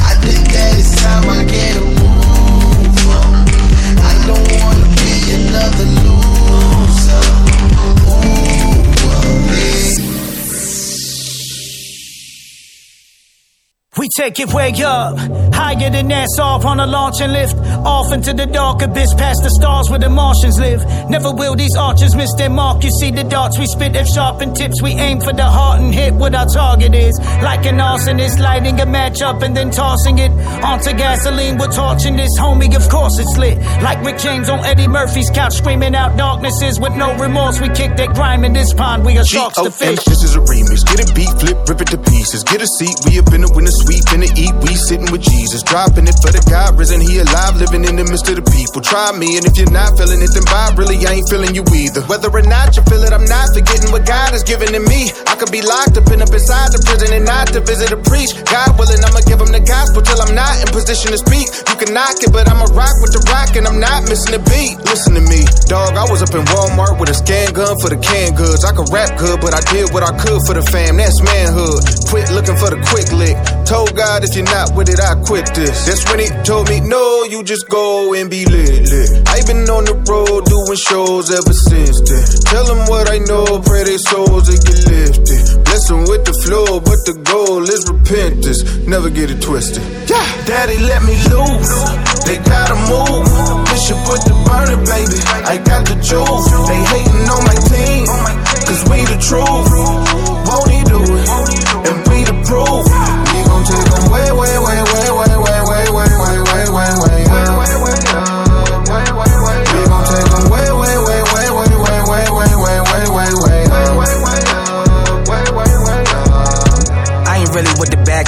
I think that it's time I get a move on. I don't wanna be another loser. Ooh, uh. We take it way up, higher than that, off on a launch and lift. Off into the dark abyss, past the stars where the Martians live. Never will these archers miss their mark. You see the darts we spit, they've sharpened tips. We aim for the heart and hit what our target is. Like an arsonist, lighting a match up and then tossing it onto gasoline. We're torching this, homie, of course it's lit. Like Rick James on Eddie Murphy's couch, screaming out darknesses with no remorse. We kick that grime in this pond, we are sharks to fish. This is a remix. Get a beat, flip, rip it to pieces. Get a seat, we up in the winter sweep, finna eat, we sitting with Jesus. Dropping it for the God, risen, he alive, living in the midst of the people. Try me, and if you're not feeling it, then bye, really, I ain't feeling you either. Whether or not you feel it, I'm not forgetting what God has given to me. I could be locked up and up inside the prison and not to visit or preach. God willing, I'ma give him the gospel till I'm not in position to speak. You can knock it, but I'ma rock with the rock, and I'm not missing a beat. Listen to me, dog, I was up in Walmart with a scan gun for the canned goods. I could rap good, but I did what I could for the fam, that's manhood. Quit looking for the quick lick. Told God if you're not with it, I quit. Quit this. That's when he told me, no, you just go and be lit, lit. I've been on the road doing shows ever since then. Tell them what I know, pray their souls will get lifted. Bless them with the flow, but the goal is repentance. Never get it twisted. Yeah, daddy, let me loose. They gotta move. Bishop with the burner, baby. I got the juice. They hating on my team, cause we the truth. Won't he do it? And we the proof. We gon' take them way, way, way, way,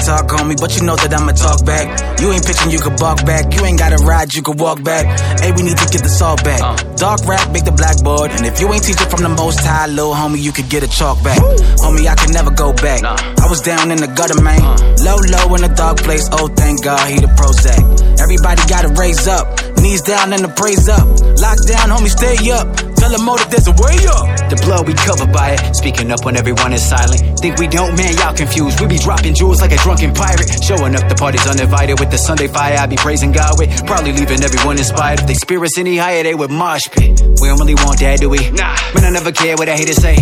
with the back talk, homie, but you know that I'ma talk back. You ain't pitching, you can balk back. You ain't gotta ride, you can walk back. Hey, we need to get the salt back. Uh. Dark rap, make the blackboard. And if you ain't teaching from the most high, little homie, you could get a chalk back. Homie, I can never go back. I was down in the gutter, man. Uh. Low, low in the dark place. Oh, thank God, he the Prozac. Everybody gotta raise up. Knees down and the praise up. Lock down, homie, stay up. Tell the motive there's a way up. The blood we covered by it. Speaking up when everyone is silent. Think we don't, man, y'all confused. We be dropping jewels like a drunken pirate. Showing up the parties uninvited with the Sunday fire. I be praising God with. Probably leaving everyone inspired. If they spirits any higher, they would mosh pit. We don't really want that, do we? Nah. Man, I never care what I hate to say.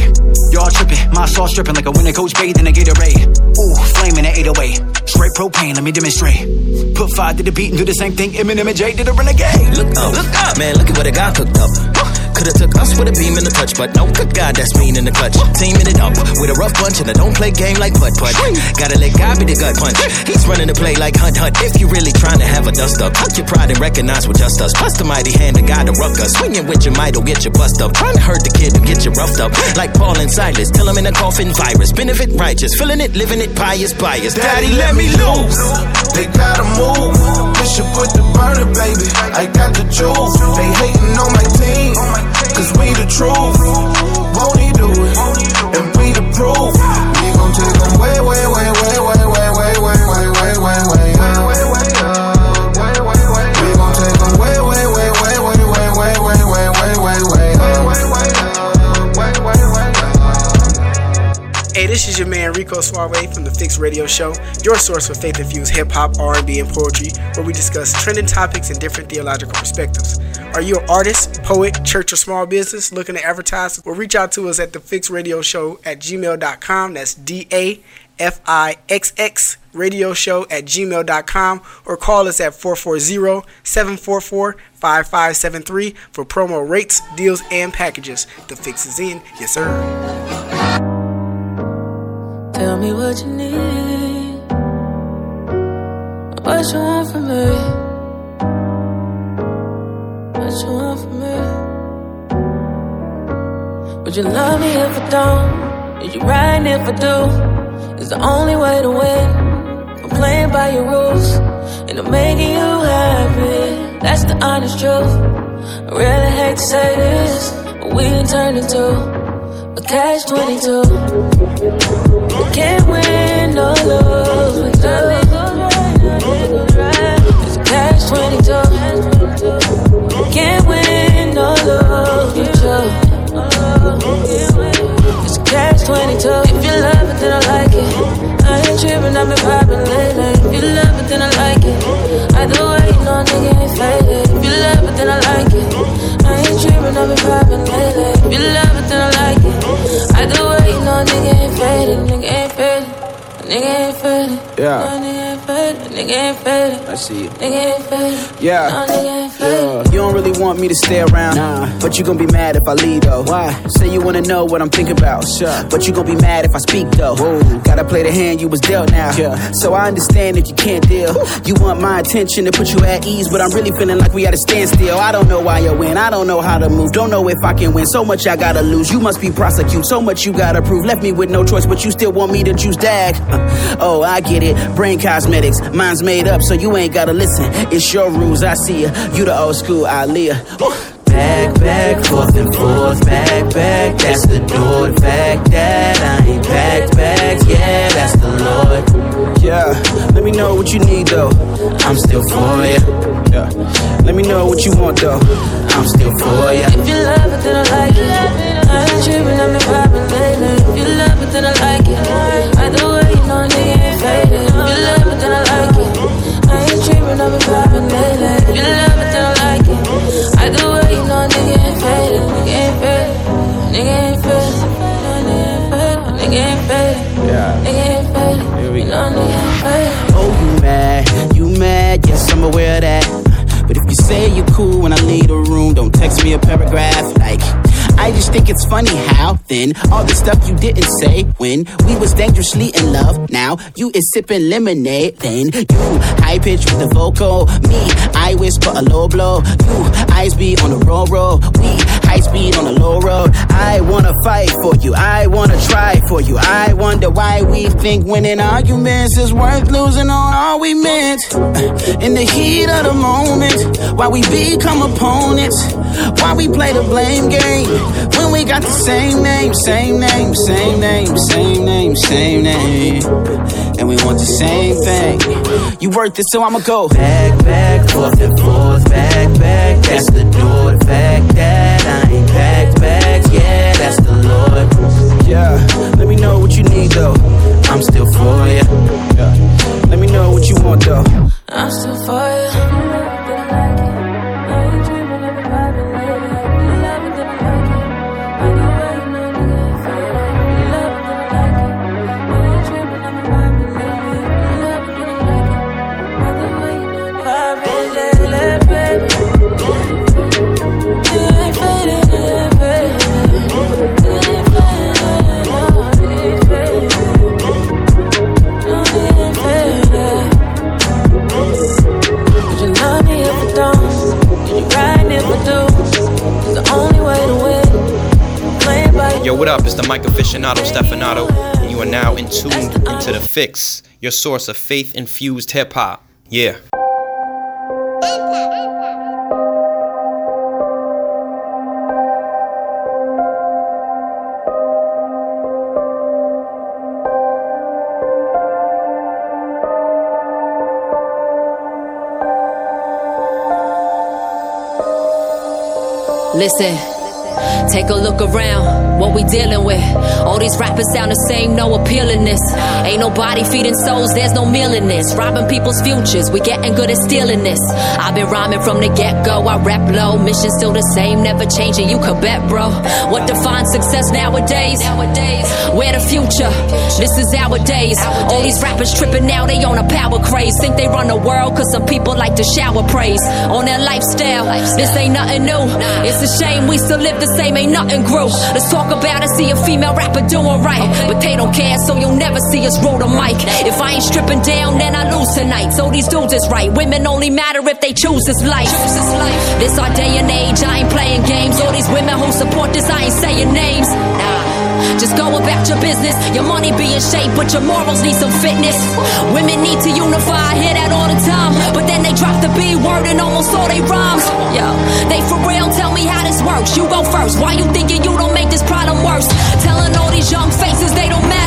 Y'all tripping. My sauce dripping like a winter coach bathed in a Gatorade. Ooh, flaming at 808. Straight propane, let me demonstrate. Put five to the beat and do the same thing Eminem and Jay did a renegade. Look up, look up, man. Look at what I got cooked up. Could've took us with a beam and a touch, but no, good God, that's mean in the clutch. Teaming it up with a rough bunch, and I don't play game like putt putt. Gotta let God be the gut punch. He's running the play like hunt hunt. If you really trying to have a dust up, tuck your pride and recognize we're just us. Plus the mighty hand of God to ruck us. Swinging with your might will get you bust up. Trying to hurt the kid to get you roughed up. Like Paul and Silas, till I'm in a coffin virus. Benefit righteous, feeling it, living it, pious, bias. Daddy, let me loose. They gotta move. Bishop with the burner, baby. I got the truth. They hating on my team, cause we the truth. Won't he do it? And we the proof. We gon' take them way, way, way, way, way, way. This is your man Rico Suave from the Fixx Radio Show, your source for faith-infused hip-hop, R&B, and poetry, where we discuss trending topics and different theological perspectives. Are you an artist, poet, church, or small business looking to advertise? Well, reach out to us at the Fixx Radio Show at gmail.com. That's D-A-F-I-X-X radio show at gmail.com or call us at 440-744-5573 for promo rates, deals, and packages. The Fixx is in. Yes, sir. Tell me what you need. What you want from me. What you want from me. Would you love me if I don't? Is you riding if I do? It's the only way to win. I'm playing by your rules. And I'm making you happy. That's the honest truth. I really hate to say this, but we turned into a catch 22. Can't win no lose. It's a catch 22. Can't win no lose. It's a catch 22. If you love it, then I like it. I ain't tripping, I've been vibing lately. If you love it, then I like it. Either way, know, nigga ain't faded. If you love it, then I like it. I ain't tripping, I've been vibing lately. You love it, then I like it. Either way, you know, nigga ain't faded. Nigga ain't faded. Nigga ain't faded. Yeah. No, nigga ain't faded. Nigga ain't faded. I see you. Nigga ain't faded. Yeah. No, nigga ain't faded. Yeah. You don't really want me to stay around. Nah. But you gon' be mad if I leave though. Why? Say you wanna know what I'm thinking about. Sure. But you gon' be mad if I speak though. Whoa. Gotta play the hand you was dealt now. Yeah. So I understand if you can't deal. You want my attention to put you at ease, but I'm really feeling like we at a standstill. I don't know why you win. I don't know how to move. Don't know if I can win. So much I gotta lose. You must be prosecute. So much you gotta prove. Left me with no choice, but you still want me to choose dag. Oh, I get it. Brain cosmetics. Mine's made up, so you ain't gotta listen. It's your rules. I see ya. You the old school Aaliyah. Back, back, forth and forth, back, back. That's the door. The fact that I ain't packed bags, yeah, that's the Lord. Yeah, let me know what you need though. I'm still for ya. Yeah, let me know what you want though. I'm still for ya. If you love it, then I like it. I ain't tripping, I've been vibing lately. Then I like it. Either way, you know, nigga ain't faded. If you love it, then I like it. I ain't tripping, I've been vibing lately. You love it, then I like it. Either way, you know, nigga ain't faded. Nigga ain't faded. Nigga ain't faded. Nigga ain't faded. Yeah. Nigga ain't faded. You know, nigga ain't faded. Oh, you mad, you mad, yes, I'm aware of that. But if you say you're cool when I leave the room, don't text me a paragraph like. I just think it's funny how then all the stuff you didn't say when we was dangerously in love. Now you is sipping lemonade. Then you high pitch with the vocal. Me, I whisper a low blow. You eyes be on the roll roll. We high speed on the low road. I wanna fight for you. I wanna try for you. I wonder why we think winning arguments is worth losing on all we meant. In the heat of the moment, why we become opponents. Why we play the blame game when we got the same name, same name, same name, same name, same name, and we want the same thing. You worth it, so I'ma go back, back, forth and forth, back, back. That's the door. The fact that I ain't packed bags, yeah, that's the Lord. Yeah, let me know what you need though. I'm still for ya. Yeah. Let me know what you want though. I'm still for you. Yo, what up? It's the Mike aficionado Stefanato, and you are now in tuned into the Fixx, your source of faith infused hip hop. Yeah. Listen, take a look around. What we dealing with? All these rappers sound the same, no appealingness. Ain't nobody feeding souls, there's no meal in this. Robbing people's futures, we getting good at stealing this. I've been rhyming from the get go, I rap low. Mission still the same, never changing, you could bet, bro. What defines success nowadays? Nowadays, where the future? This is our days. All these rappers tripping now, they on a power craze. Think they run the world, cause some people like to shower praise on their lifestyle. This ain't nothing new. It's a shame we still live the same, ain't nothing grew. Let's talk about it, see a female rapper doing right. But they don't care, so you'll never see us roll the mic. If I ain't stripping down, then I lose tonight. So these dudes is right. Women only matter if they choose this life. This our day and age, I ain't playing games. All these women who support this, I ain't saying names. Just go about your business. Your money be in shape, but your morals need some fitness. Women need to unify, I hear that all the time. But then they drop the B word in almost all they rhymes. Yo, they for real, tell me how this works. You go first. Why you thinking you don't make this problem worse? Telling all these young faces they don't matter.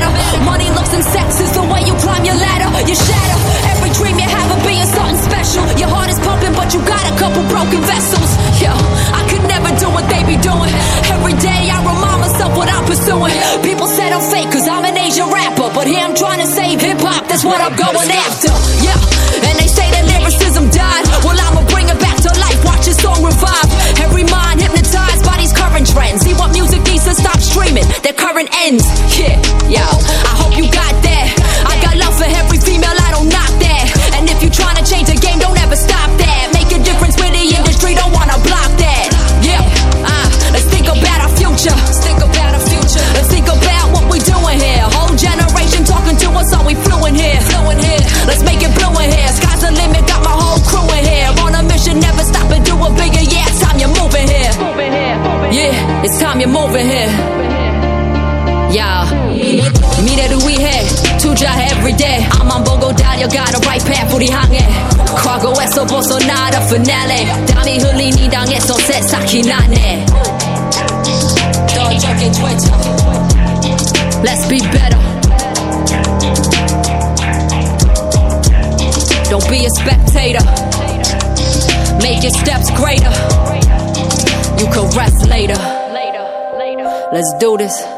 Money, looks, and sex is the way you climb your ladder. You shatter every dream you have of being something special. Your heart is pumping, but you got a couple broken vessels. Yo, I could never do what they be doing. Every day I remind myself what I'm pursuing. People said I'm fake cause I'm an Asian rapper. But here I'm trying to save hip hop, that's what I'm going after. Yeah, and they say that lyricism Dami hulini dange som set sakinane Dog Let's be better. Don't be a spectator. Make your steps greater. You can rest later. Let's do this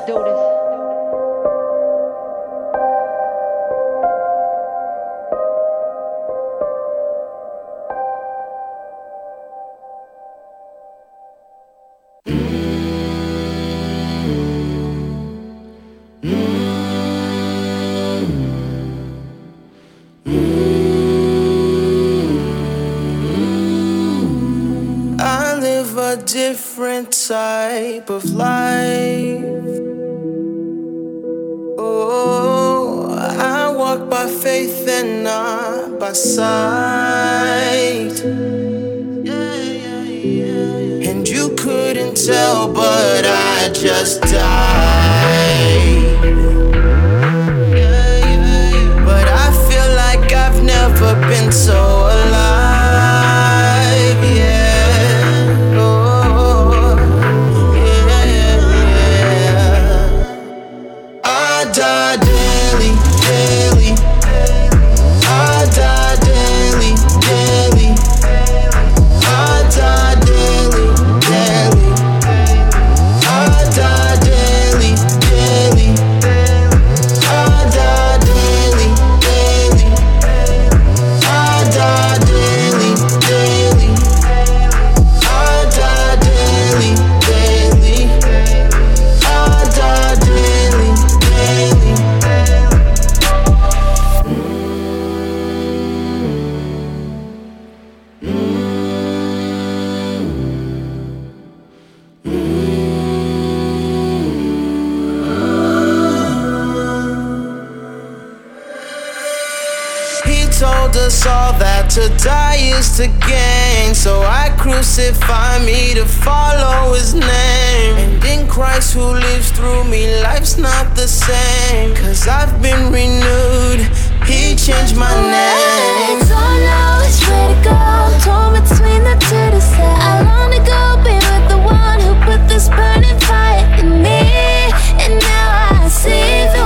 type of life. Oh, I walk by faith and not by sight. And you couldn't tell, but I just died. But I feel like I've never been so alive. Is to gain. So I crucify me to follow his name. And in Christ who lives through me, life's not the same. Cause I've been renewed, he changed my name. Don't know which way to go. Torn between the two say I long to go be with the one who put this burning fire in me. And now I see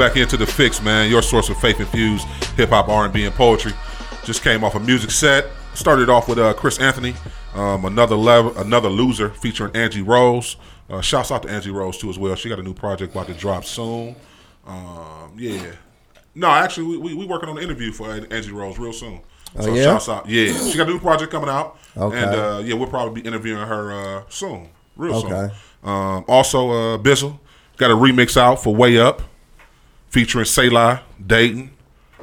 back into the Fixx, man. Your source of faith infused hip hop, R and poetry. Just came off a music set. Started off with uh, Chris Anthony, um, another level, another loser featuring Angie Rose. Uh, shouts out to Angie Rose too as well. She got a new project about to drop soon. Um, yeah. No, actually, we, we we working on an interview for Angie Rose real soon. Oh, so yeah? shouts out. Yeah, she got a new project coming out. Okay. And uh, yeah, we'll probably be interviewing her uh, soon, real Okay. soon. Um, also, uh, Bizzle got a remix out for Way Up, featuring Selah, Dayton,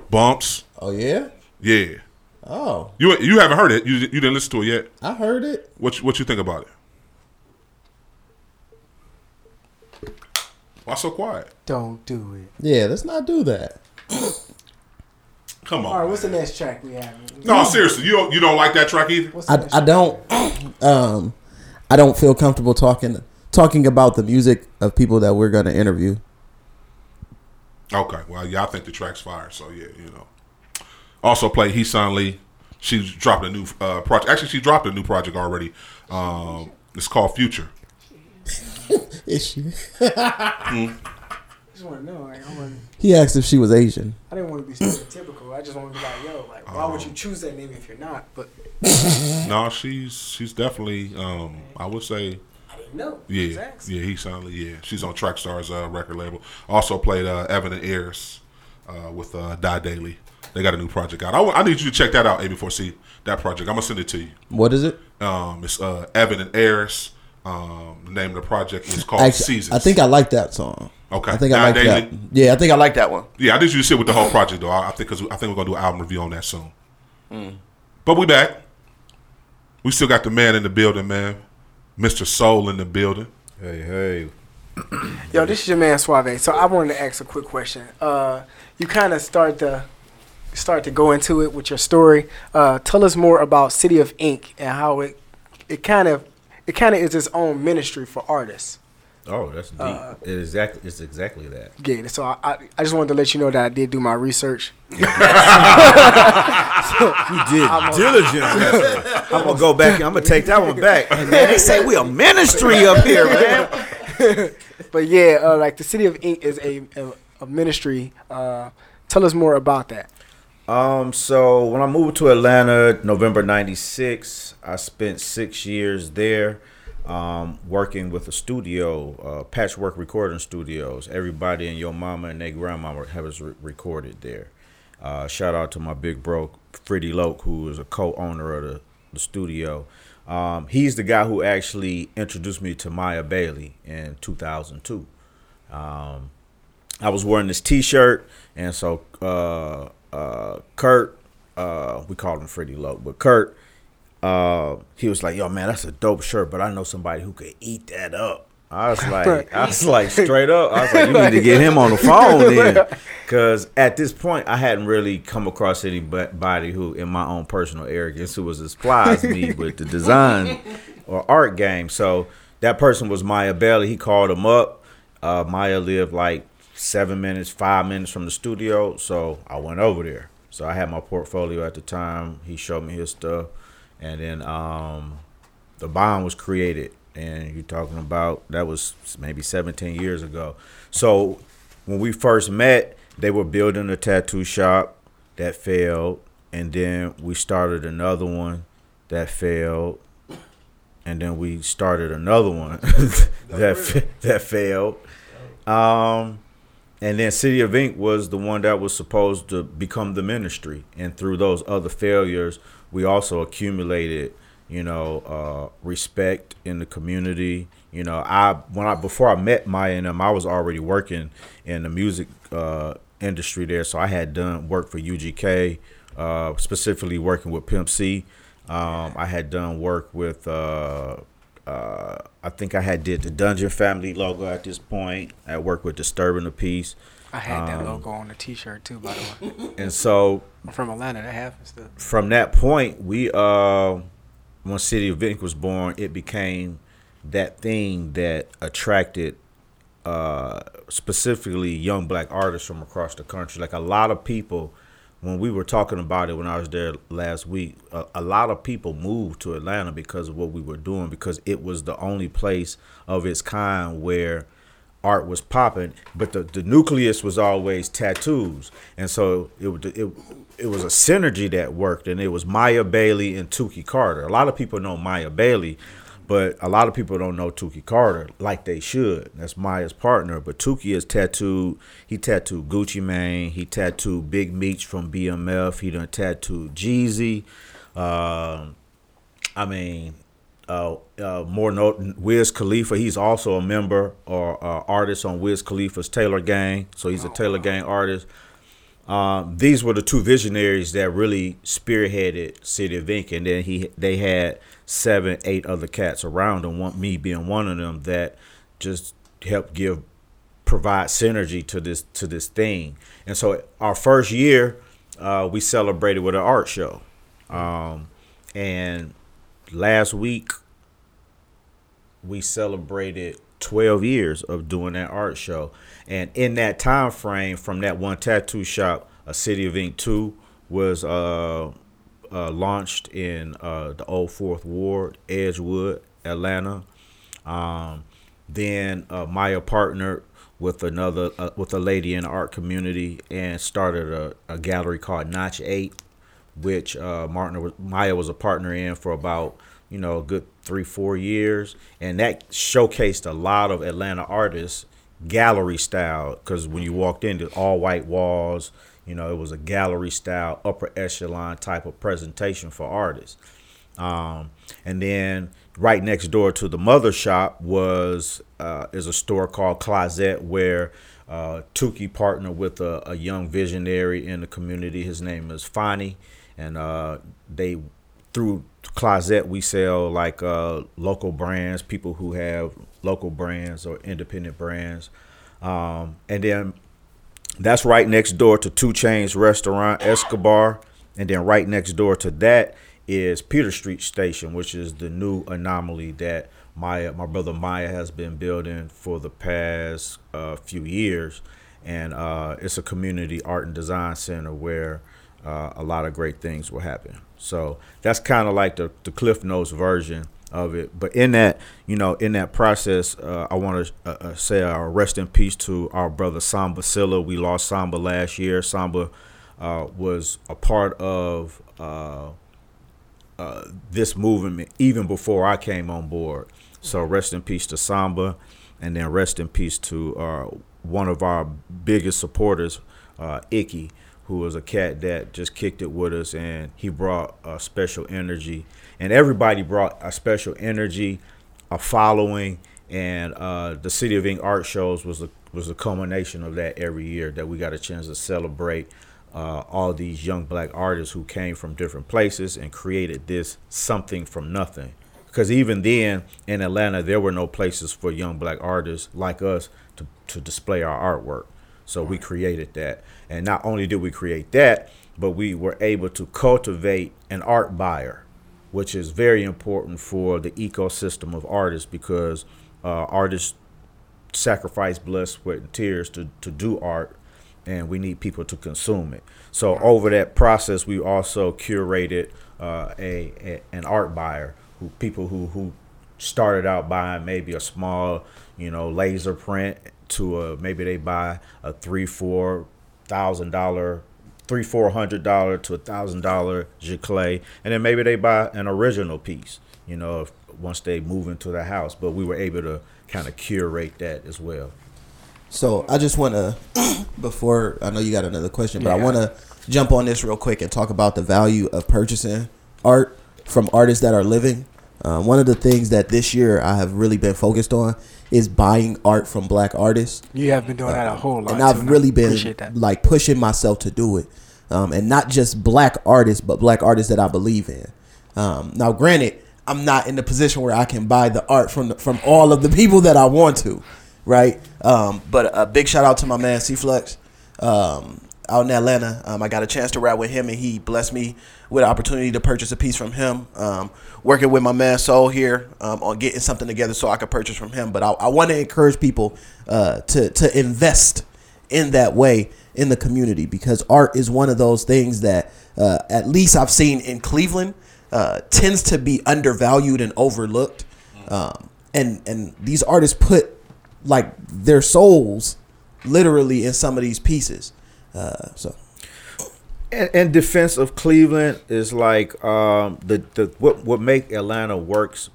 Bumps. Oh yeah. Yeah. Oh, You you haven't heard it. You you didn't listen to it yet. I heard it. What you- what you think about it? Why so quiet? Don't do it. Yeah, let's not do that. Come on. All right, what's the next track we have? No, seriously, you don't you don't like that track either? I, I don't um I don't feel comfortable talking talking about the music of people that we're gonna interview. Okay, well, yeah, I think the track's fire. So yeah, you know. Also played Heesun Lee. She's dropped a new uh, project. Actually, she dropped a new project already. Um, it's called Future. Is she? Just want to know. Like, I, want, He asked if she was Asian. I didn't want to be stereotypical. I just want to be like, yo, like, why would you choose that name if you're not? But no, she's she's definitely. Um, I would say. I. Yeah, Exactly. yeah, Heesun Lee. Yeah, she's on Trackstar's uh, record label. Also played uh, Evan and Ayers uh, with uh, Die Daily. They got a new project out. I, need you to check that out, A4C. That project. I'm gonna send it to you. What is it? Um, it's uh, Evan and Ayers. Um, the name of the project is called Actually, Seasons. I think I like that song. Okay. I think I like Daily- that. Yeah, I think I like that one. Yeah, I need you to sit with the whole project though. I, I think because I think we're gonna do an album review on that soon. Mm. But we back. We still got the man in the building, man. Mr. Soul in the building. Hey, hey. Yo, this is your man Suave. So I wanted to ask a quick question. Uh, you kind of start to start to go into it with your story. Uh, tell us more about City of Ink and how it it kind of it kind of is its own ministry for artists. Oh, that's deep. Uh, it is exactly. It's exactly that. Yeah, so I, I, I just wanted to let you know that I did do my research. You did diligence. I'm gonna go back. I'm gonna take that one back. And man, they say we a ministry up here, man. but yeah, uh, like the City of Ink is a, a, a ministry. Uh, tell us more about that. Um, so when I moved to Atlanta, November '96, I spent six years there, um, working with a studio, uh, Patchwerk Recording Studios. Everybody and your mama and their grandmama have us re- recorded there. Uh, shout out to my big bro, Freddie Loke, who is a co-owner of the, the studio. Um, he's the guy who actually introduced me to Miya Bailey in 2002. Um, I was wearing this T-shirt, and so uh, uh, Kurt, uh, we called him Freddie Lowe, but Kurt, uh, he was like, "Yo, man, that's a dope shirt, but I know somebody who could eat that up." I was like, I was like, straight up, I was like, you need to get him on the phone then, because at this point, I hadn't really come across anybody who, in my own personal arrogance, who was as fly as me with the design or art game. So that person was Miya Bailey. He called him up. Uh, Miya lived like seven minutes, five minutes from the studio. So I went over there. So I had my portfolio at the time. He showed me his stuff. And then um, the bond was created. And you're talking about that was maybe 17 years ago. So when we first met, they were building a tattoo shop that failed. And then we started another one that failed. And then we started another one that fa- that failed. Um, and then City of Ink was the one that was supposed to become the ministry. And through those other failures, we also accumulated, you know, uh, respect in the community. You know, I when I before I met Miya I was already working in the music uh, industry there. So I had done work for UGK, uh, specifically working with Pimp C. Um, I had done work with. Uh, uh, I think I had did the Dungeon Family logo at this point. I worked with Disturbing the Peace. I had that Um, logo on the T-shirt too, by the way. And so I'm from Atlanta. That happens still. from that point, we uh, when City of Ink was born, it became that thing that attracted uh, specifically young black artists from across the country. Like a lot of people, when we were talking about it when I was there last week, a, a lot of people moved to Atlanta because of what we were doing because it was the only place of its kind where art was popping, but the, the nucleus was always tattoos, and so it it it was a synergy that worked, and it was Miya Bailey and Tuki Carter. A lot of people know Miya Bailey, but a lot of people don't know Tuki Carter like they should. That's Miya's partner, but Tuki is tattooed. He tattooed Gucci Mane. He tattooed Big Meech from BMF. He done tattooed Jeezy. Um, I mean, uh, uh, more note, Wiz Khalifa. He's also a member or uh, artist on Wiz Khalifa's Taylor Gang. So he's a Taylor Gang artist. Um, these were the two visionaries that really spearheaded City of Ink, and then he they had seven, eight other cats around them. One, me being one of them, that just helped give provide synergy to this to this thing. And so our first year, uh, we celebrated with an art show, um, and last week we celebrated 12 years of doing that art show. And in that time frame from that one tattoo shop a city of ink 2 was uh, uh, launched in uh, the old fourth ward edgewood atlanta. Um, then uh, Miya partnered with another uh, with a lady in the art community and started a, a gallery called notch 8 which uh, Martin Miya was a partner in for about you know a good three four years, and that showcased a lot of Atlanta artists gallery style because when you walked in, all white walls, you know it was a gallery style upper echelon type of presentation for artists. Um, and then right next door to the mother shop was uh, is a store called Closet where uh, Tuki partnered with a, a young visionary in the community. His name is Fani, and uh, they through Closet we sell like uh, local brands, people who have local brands or independent brands, um, and then That's right next door to Two Chainz Restaurant, Escobar. And then right next door to that is Peter Street Station, which is the new anomaly that Miya, my brother Miya, has been building for the past uh, few years. And uh, it's a community art and design center where uh, a lot of great things will happen. So that's kind of like the, the Cliff Notes version of it. But in that, you know, in that process, uh, I want to uh, uh, say uh, rest in peace to our brother Samba Silla. We lost Samba last year. Samba uh, was a part of this movement even before I came on board. So rest in peace to Samba, and then rest in peace to one of our biggest supporters, Icky, who was a cat that just kicked it with us, and he brought a special energy, and everybody brought a special energy, a following, and uh, the City of Ink art shows was a was a culmination of that every year that we got a chance to celebrate uh, all these young black artists who came from different places and created this something from nothing. Because even then in Atlanta, there were no places for young black artists like us to, to display our artwork. So we created that. And not only did we create that, but we were able to cultivate an art buyer, which is very important for the ecosystem of artists because uh, artists sacrifice blood, sweat, and tears to, to do art and we need people to consume it. So over that process, we also curated uh, a, a an art buyer who people who who started out buying maybe a small you know laser print to a maybe they buy a three four thousand dollar three four hundred dollar to a thousand dollar Giclée, and then maybe they buy an original piece you know if, once they move into the house. But we were able to kind of curate that as well. So I just want to, before I know you got another question, but I want to jump on this real quick and talk about the value of purchasing art from artists that are living. Um, one of the things that this year I have really been focused on is buying art from black artists. You have been doing that a whole lot, and I've too, really been like pushing myself to do it, um, and not just black artists, but black artists that I believe in. Um, now, granted, I'm not in the position where I can buy the art from the, from all of the people that I want to, right? Um, but a big shout out to my man C Flex um, out in Atlanta. Um, I got a chance to rap with him, and he blessed me with an opportunity to purchase a piece from him. Um, working with my man Soul here um, on getting something together so I could purchase from him. But I, I want to encourage people uh, to to invest in that way in the community because art is one of those things that uh, at least I've seen in Cleveland uh, tends to be undervalued and overlooked. Um, and and these artists put like their souls literally in some of these pieces. Uh, so in, in defense of Cleveland is like um, the the what what make Atlanta works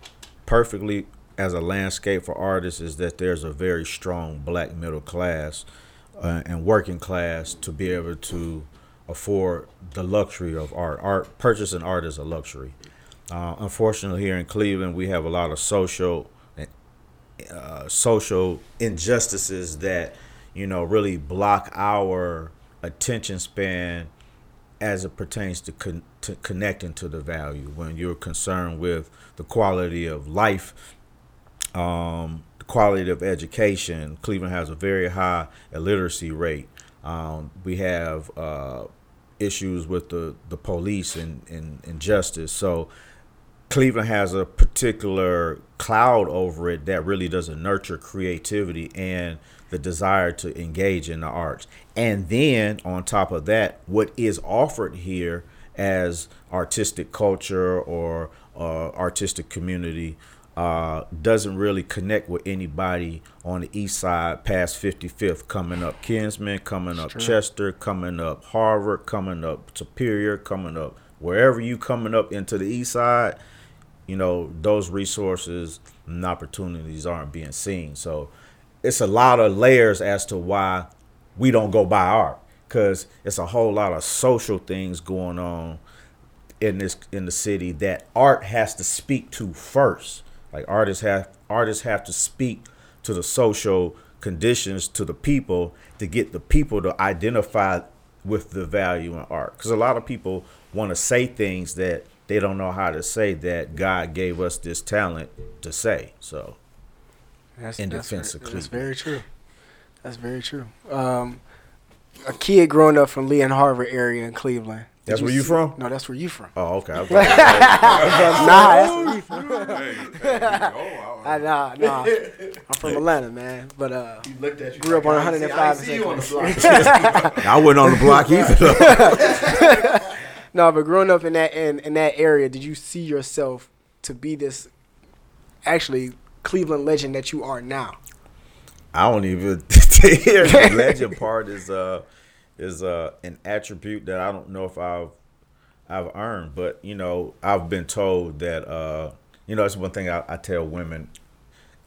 perfectly as a landscape for artists is that there's a very strong black middle class uh, and working class to be able to afford the luxury of art. Art purchasing art is a luxury. Uh, unfortunately, here in Cleveland, we have a lot of social uh, social injustices that you know really block our attention span as it pertains to, con- to connecting to the value. When you're concerned with the quality of life um, the quality of education cleveland has a very high illiteracy rate. Um, we have uh, issues with the, the police and, and, and justice. So Cleveland has a particular cloud over it that really doesn't nurture creativity and the desire to engage in the arts. And then on top of that, what is offered here as artistic culture or uh, artistic community uh, doesn't really connect with anybody on the east side past 55th coming up Kinsman, coming up true. Chester, coming up Harvard, coming up Superior, coming up wherever you coming up into the east side you know those resources and opportunities aren't being seen so it's a lot of layers as to why we don't go buy art because it's a whole lot of social things going on in this in the city that art has to speak to first like artists have artists have to speak to the social conditions to the people to get the people to identify with the value in art because a lot of people want to say things that they don't know how to say that God gave us this talent to say. So, That's, in that's defense very, of That's very true. That's very true. Um, a kid growing up from Lee and Harvard area in Cleveland. did That's where you see- from? No, that's where you from. Oh, okay. I was nah, like- that's where you from. Ah, nah, nah. I'm from Atlanta, man. But uh, grew up on 105. and second. I wasn't on the block either. no, but growing up in that in, in that area, did you see yourself to be this actually Cleveland legend that you are now? I don't even hear the legend part is uh is uh an attribute that I don't know if I've I've earned, but you know I've been told that uh you know it's one thing I, I tell women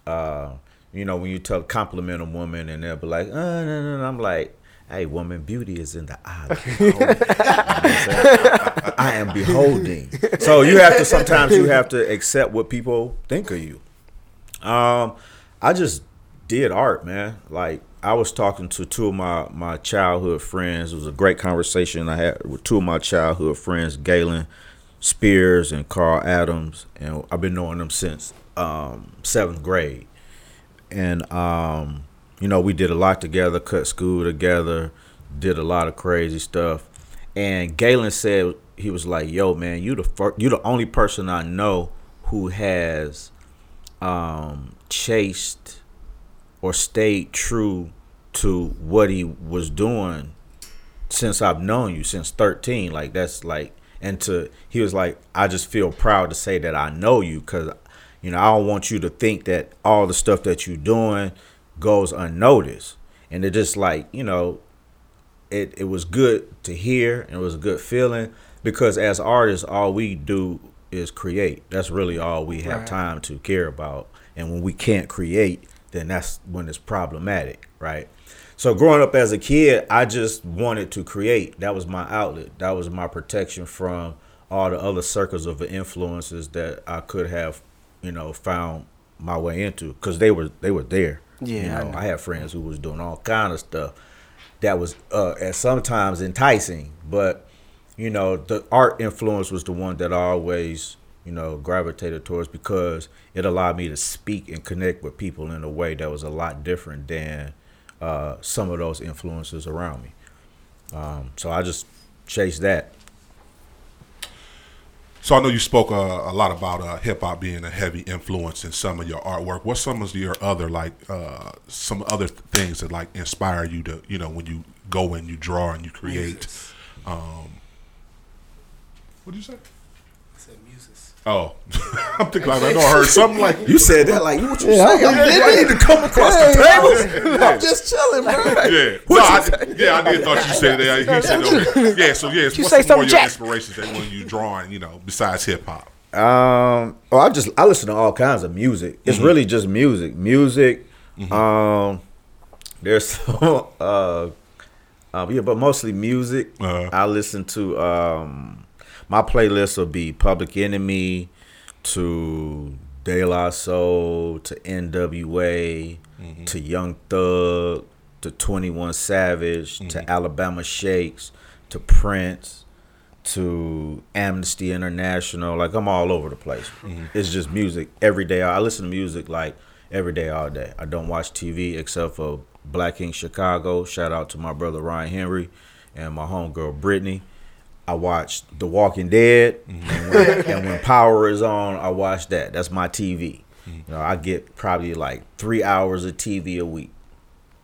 uh you know when you tell compliment a woman and they'll be like uh no no no I'm like hey woman beauty is in the eye of the beholder." You know what I'm? I am beholding so you have to sometimes you have to accept what people think of you um, I just did art, man. Like I was talking to two of my my childhood friends. It was a great conversation I had with two of my childhood friends, Galen Spears and Carl Adams, and I've been knowing them since um, seventh grade. And um, you know, we did a lot together, cut school together, did a lot of crazy stuff. And Galen said he was like, "Yo, man, you the fir- you the only person I know who has um, chased or stayed true to what he was doing since I've known you since 13 like that's like and to he was like I just feel proud to say that I know you cuz you know I don't want you to think that all the stuff that you're doing goes unnoticed. And it just like you know it it was good to hear and it was a good feeling because as artists all we do is create. That's really all we have Right. time to care about. And when we can't create then that's when it's problematic right? So growing up as a kid i just wanted to create. That was my outlet. That was my protection from all the other circles of influences that i could have you know found my way into. Because they were they were there. Yeah, you I know know. I had friends who was doing all kind of stuff that was uh at sometimes enticing but you know the art influence was the one that i always you know gravitated towards because it allowed me to speak and connect with people in a way that was a lot different than uh some of those influences around me um so i just chased that So I know you spoke uh, a lot about uh, hip hop being a heavy influence in some of your artwork. What some of your other like uh, some other things that like inspire you to you know when you go and you draw and you create? Um, what did you say? I said Muses. Oh, I'm thinking like I know I heard something like You said that like what you Yeah, say? I'm- I, I need to come across the table. I'm just chilling, bro. Yeah, no, I, yeah, I did thought you said that. He said, okay. yeah. So yes, You what's say some more your Jack. inspirations that when you drawing, you know, besides hip hop? Um, oh, I just I listen to all kinds of music. It's Mhm. really just music, music. Um, there's some, uh, uh, yeah, but mostly music. I listen to um, my playlist will be Public Enemy to De La Soul to N.W.A. Mm-hmm. to Young Thug to Twenty One Savage to mm-hmm. Alabama Shakes to Prince to Amnesty International. Like I'm all over the place. Mm-hmm. It's just music every day. I listen to music like every day, all day. I don't watch TV except for Black Ink Chicago. Shout out to my brother Ryan Henry and my homegirl Brittany. I watch The Walking Dead, and, when, and when Power is on, I watch that. That's my TV. You know, I get probably like three hours of TV a week,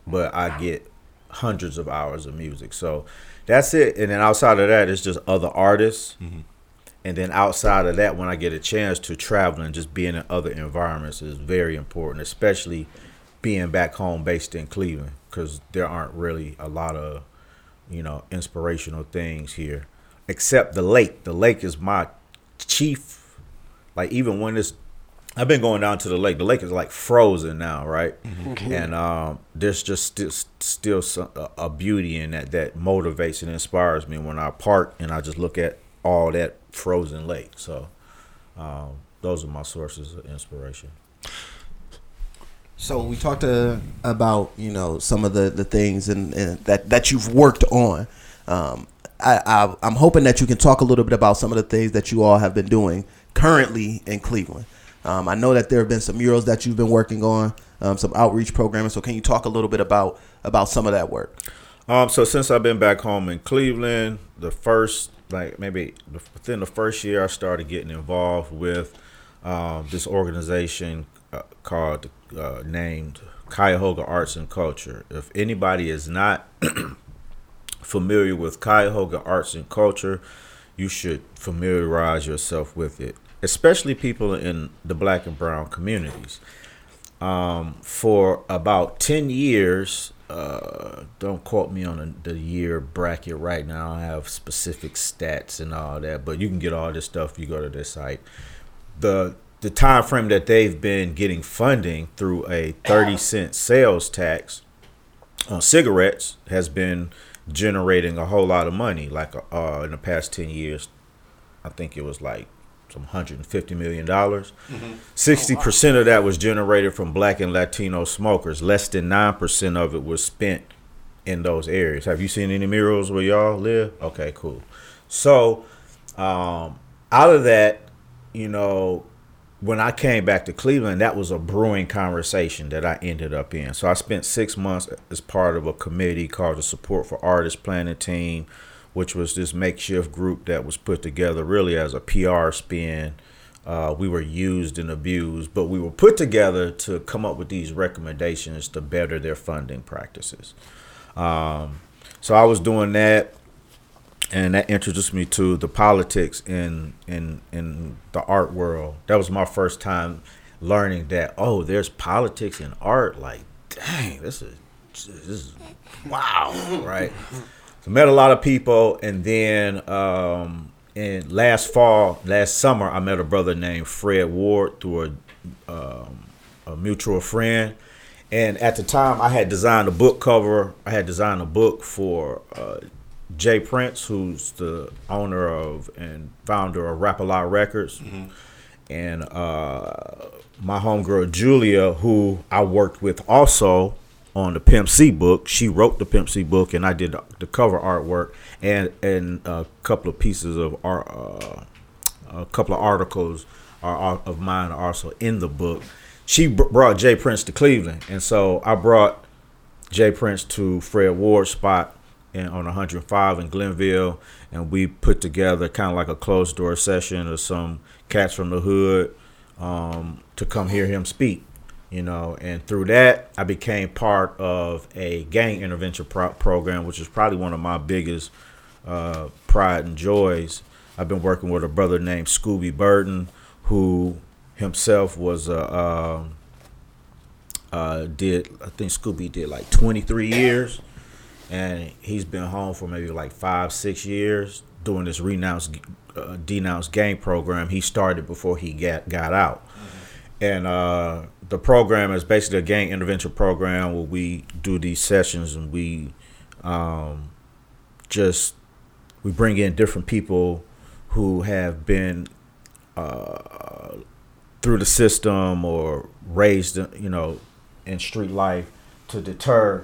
but I get hundreds of hours of music. So that's it. And then outside of that, it's just other artists. Mm-hmm. And then outside of that, when I get a chance to travel and just being in other environments is very important, especially being back home based in Cleveland, because there aren't really a lot of, you know, inspirational things here, except the lake. The lake is my chief. Like even when it's, I've been going down to the lake. The lake is like frozen now, right? Mhm. And um, there's just still still some, a, a beauty in that that motivates and inspires me when I park and I just look at all that frozen lake. So um, those are my sources of inspiration. So we talked uh, about you know some of the the things and, and that that you've worked on. Um, I, I I'm hoping that you can talk a little bit about some of the things that you all have been doing currently in Cleveland. Um, I know that there have been some murals that you've been working on, um, some outreach programming. So can you talk a little bit about about some of that work? Um, so since I've been back home in Cleveland, the first like maybe within the first year, I started getting involved with um, this organization uh, called uh, named Cuyahoga Arts and Culture. If anybody is not familiar with Cuyahoga Arts and Culture, you should familiarize yourself with it, especially people in the black and brown communities. Um, for about 10 years, uh, don't quote me on the, the year bracket right now. I have specific stats and all that, but you can get all this stuff if you go to this site. The the time frame that they've been getting funding through a 30 cent sales tax on cigarettes has been generating a whole lot of money. Like uh, in the past 10 years, I think it was like some 150 million dollars. Mhm. 60 percent of that was generated from Black and Latino smokers. Less than nine percent of it was spent in those areas. Have you seen any murals where y'all live? Okay, cool. So, um, out of that, you know, when I came back to Cleveland, that was a brewing conversation that I ended up in. So I spent six months as part of a committee called the Support for Artists Planning Team, which was this makeshift group that was put together really as a PR spin. Uh, we were used and abused, but we were put together to come up with these recommendations to better their funding practices. Um, so I was doing that and that introduced me to the politics in in in the art world. That was my first time learning that oh, there's politics in art. Like, dang, this is this is wow, right? So met a lot of people, and then um, in last fall, last summer, I met a brother named Fred Ward through a um, a mutual friend. And at the time, I had designed a book cover. I had designed a book for uh, J. Prince, who's the owner of and founder of Rap a Lot Records, and uh, my homegirl Julia, who I worked with also on the Pimp C book. She wrote the Pimp C book, and I did the cover artwork and and a couple of pieces of art, uh, a couple of articles are of mine are also in the book. She br- brought J. Prince to Cleveland, and so I brought J. Prince to Fred Ward's spot in, on 105 in Glenville, and we put together kind of like a closed door session of some cats from the hood um, to come hear him speak. You know, and through that, I became part of a gang intervention pro- program, which is probably one of my biggest uh, pride and joys. I've been working with a brother named Scooby Burton, who himself was a um, uh, did I think Scooby did like 23 years, and he's been home for maybe like five six years doing this renounce uh, denounce gang program. He started before he got got out, and uh, the program is basically a gang intervention program where we do these sessions and we um, just we bring in different people who have been uh, through the system or raised, you know, in street life to deter,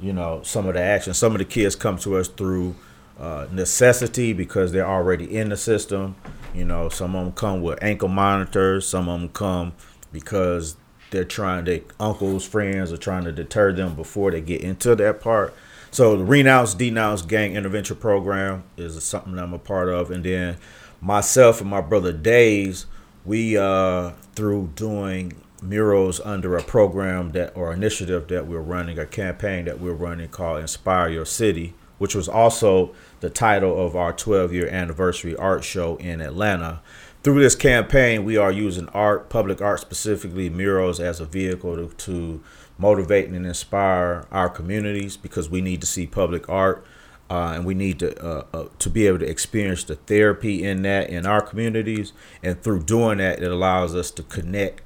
you know, some of the action. Some of the kids come to us through uh, necessity because they're already in the system. You know, some of them come with ankle monitors. Some of them come because they're trying. Their uncles, friends are trying to deter them before they get into that part. So the renounce, denounce gang intervention program is something I'm a part of, and then myself and my brother Dave's, we uh, through doing murals under a program that or initiative that we're running, a campaign that we're running called Inspire Your City, which was also the title of our 12 year anniversary art show in Atlanta. Through this campaign, we are using art, public art specifically, murals as a vehicle to, to motivate and inspire our communities because we need to see public art uh, and we need to uh, uh, to be able to experience the therapy in that in our communities. And through doing that, it allows us to connect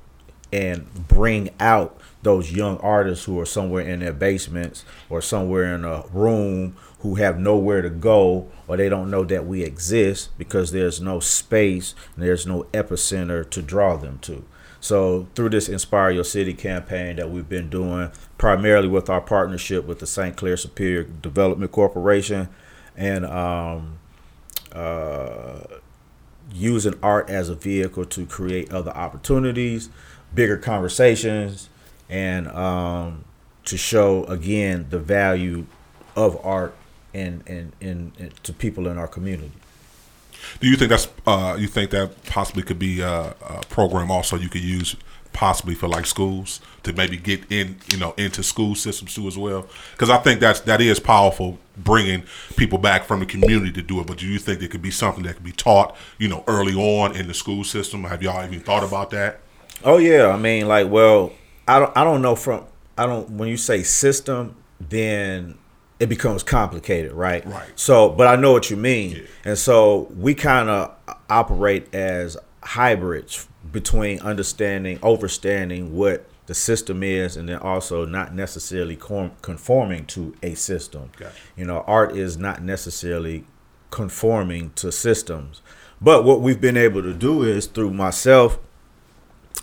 and bring out those young artists who are somewhere in their basements or somewhere in a room who have nowhere to go or they don't know that we exist because there's no space and there's no epicenter to draw them to. So through this Inspire Your City campaign that we've been doing, primarily with our partnership with the St. Clair Superior Development Corporation, and um, uh, using art as a vehicle to create other opportunities, bigger conversations, and um, to show again the value of art and and, and, and to people in our community. Do you think that's uh, you think that possibly could be a, a program also you could use possibly for like schools to maybe get in you know into school systems too as well? Because I think that's that is powerful bringing people back from the community to do it. But do you think it could be something that could be taught you know early on in the school system? Have y'all even thought about that? Oh yeah, I mean, like, well, I don't, I don't know from, I don't. When you say system, then it becomes complicated, right? Right. So, but I know what you mean, and so we kind of operate as hybrids between understanding, understanding what the system is, and then also not necessarily conforming to a system. Gotcha. You know, art is not necessarily conforming to systems, but what we've been able to do is through myself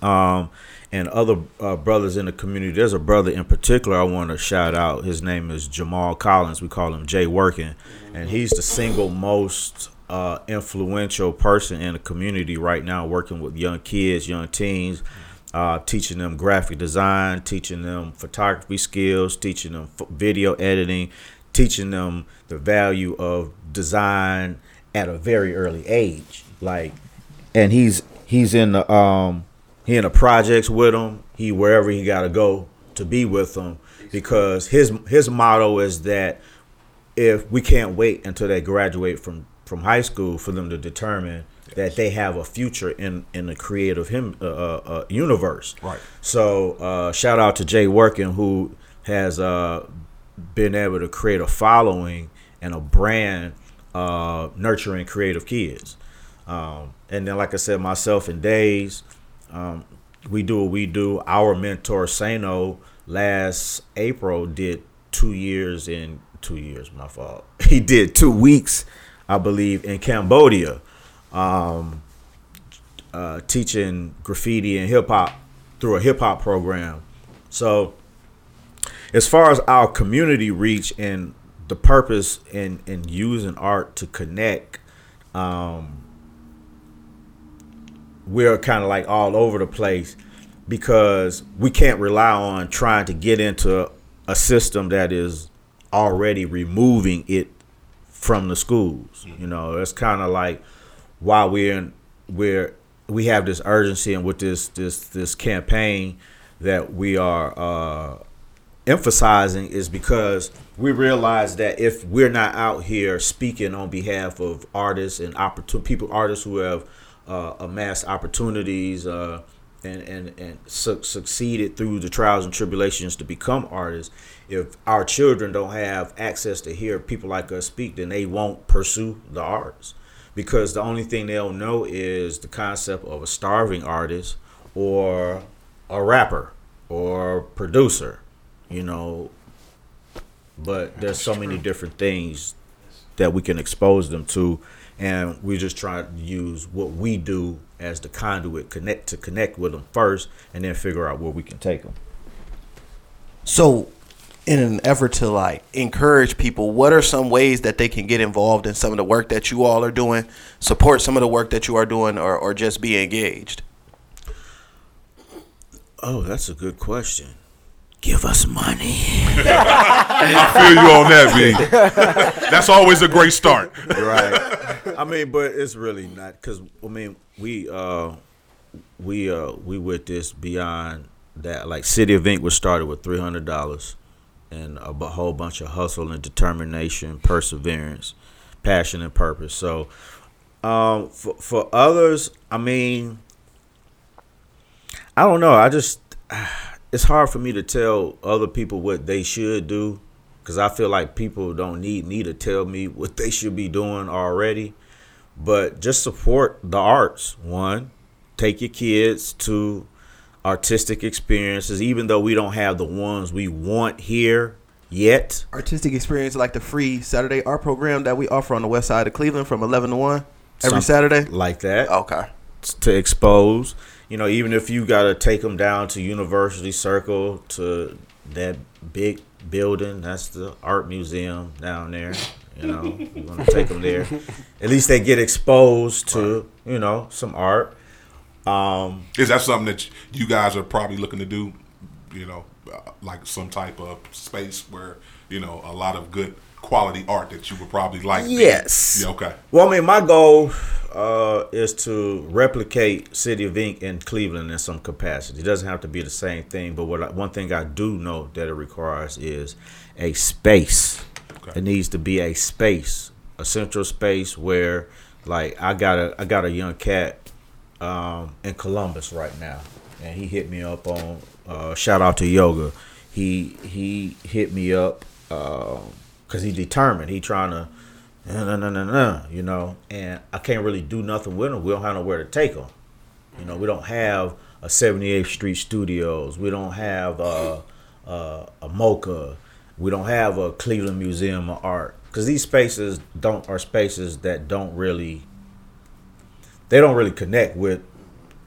um, and other uh, brothers in the community. There's a brother in particular I want to shout out. His name is Jamal Collins. We call him Jay Working, and he's the single most uh, influential person in the community right now, working with young kids, young teens. Uh, teaching them graphic design, teaching them photography skills, teaching them video editing, teaching them the value of design at a very early age. Like, and he's he's in the um he in the projects with them. He wherever he got to go to be with them because his his motto is that if we can't wait until they graduate from from high school for them to determine that they have a future in in the creative him uh, uh, uh, universe. Right. So uh, shout out to Jay Working who has uh, been able to create a following and a brand uh, nurturing creative kids. Um, and then, like I said, myself and Days, um, we do what we do. Our mentor Sano last April did two years in two years. My fault. He did two weeks, I believe, in Cambodia, um, uh, teaching graffiti and hip hop through a hip hop program. So, as far as our community reach and the purpose in in using art to connect, um, we're kind of like all over the place because we can't rely on trying to get into a system that is already removing it from the schools. You know, it's kind of like why we're in we're we have this urgency and with this this this campaign that we are uh, emphasizing is because we realize that if we're not out here speaking on behalf of artists and opportun- people artists who have uh, amassed opportunities uh, and and and su- succeeded through the trials and tribulations to become artists. If our children don't have access to hear people like us speak, then they won't pursue the arts because the only thing they'll know is the concept of a starving artist or a rapper or producer, you know. But there's so many different things that we can expose them to and we just try to use what we do as the conduit connect to connect with them first and then figure out where we can take them So, in an effort to like encourage people, what are some ways that they can get involved in some of the work that you all are doing, support some of the work that you are doing, or, or just be engaged? oh that's a good question give us money. I feel you on that, B. That's always a great start. right. I mean but it's really not because i mean we uh we uh we with this beyond that. Like city of ink was started with $300 and a whole bunch of hustle and determination perseverance passion and purpose. So um for, for others i mean i don't know. I just it's hard for me to tell other people what they should do because I feel like people don't need me to tell me what they should be doing already. But just support the arts. One, take your kids to artistic experiences, even though we don't have the ones we want here yet. Artistic experience like the free Saturday art program that we offer on the west side of Cleveland from 11 to 1 every Some- Saturday. like that. Okay. To expose, you know, even if you got to take them down to University Circle to that big building, that's the art museum down there. You know, we're gonna take them there. At least they get exposed to, you know, some art. Um, Is that something that you guys are probably looking to do? You know, uh, like some type of space where you know, a lot of good quality art that you would probably like. Yes. Yeah. Okay. Well, I mean, my goal uh, is to replicate City of Ink in Cleveland in some capacity. It doesn't have to be the same thing, but what I, one thing I do know that it requires is a space. It needs to be a space, a central space where, like, I got a I got a young cat um, in Columbus right now, and he hit me up on uh, shout out to Yoga. He he hit me up because he determined. He trying to no, no, no, no, no, you know, and I can't really do nothing with him. We don't have nowhere to take him. You know, we don't have a 78th Street Studios. We don't have uh, uh, a MOCA. We don't have a Cleveland Museum of Art because these spaces don't are spaces that don't really they don't really connect with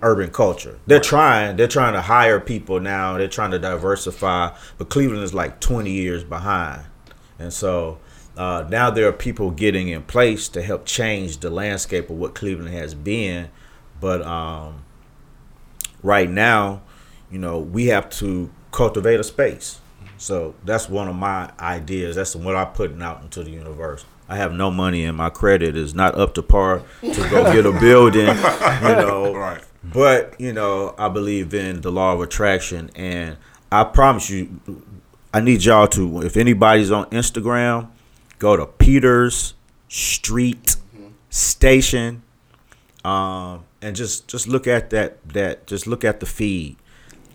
urban culture. They're trying. They're trying to hire people now. They're trying to diversify, but Cleveland is like 20 years behind, and so uh, now there are people getting in place to help change the landscape of what Cleveland has been. But um, right now, you know, we have to cultivate a space. So that's one of my ideas. That's what I'm putting out into the universe. I have no money and my credit is not up to par to go get a building, you know. Right. But, you know, I believe in the law of attraction and I promise you I need y'all to if anybody's on Instagram, go to Peters Street Station um, and just just look at that that just look at the feed.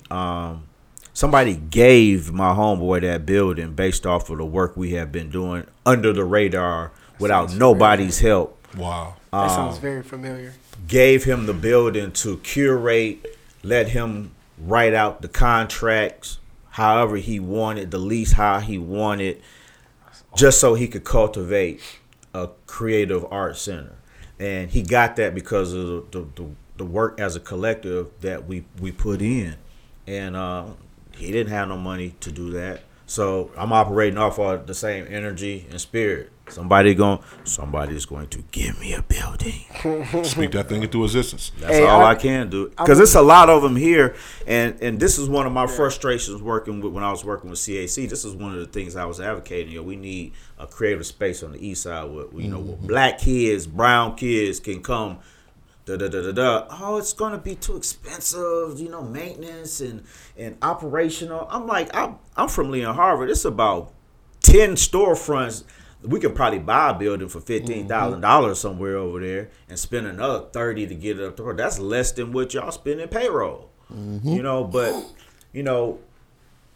Um, somebody gave my homeboy that building based off of the work we have been doing under the radar without nobody's help. Wow. That Um, sounds very familiar. gave him the building to curate, let him write out the contracts however he wanted, the lease how he wanted, just so he could cultivate a creative art center. And he got that because of the, the, the work as a collective that we, we put in. And uh, he didn't have no money to do that. So I'm operating off of the same energy and spirit. Somebody going somebody's going to give me a building. Speak that thing into existence. That's all I, can do because it's a lot of them here, and and this is one of my frustrations working with when I was working with CAC. This is one of the things I was advocating. You know, we need a creative space on the east side where you know where mm-hmm. black kids, brown kids can come. Da, da, da, da, da. Oh, it's gonna be too expensive, you know, maintenance and and operational. I'm like, I'm I'm from Lee and Harvard. It's about ten storefronts. We could probably buy a building for fifteen mm-hmm. dollars somewhere over there and spend another thirty to get it up to her. That's less than what y'all spend in payroll. Mm-hmm. You know, but you know,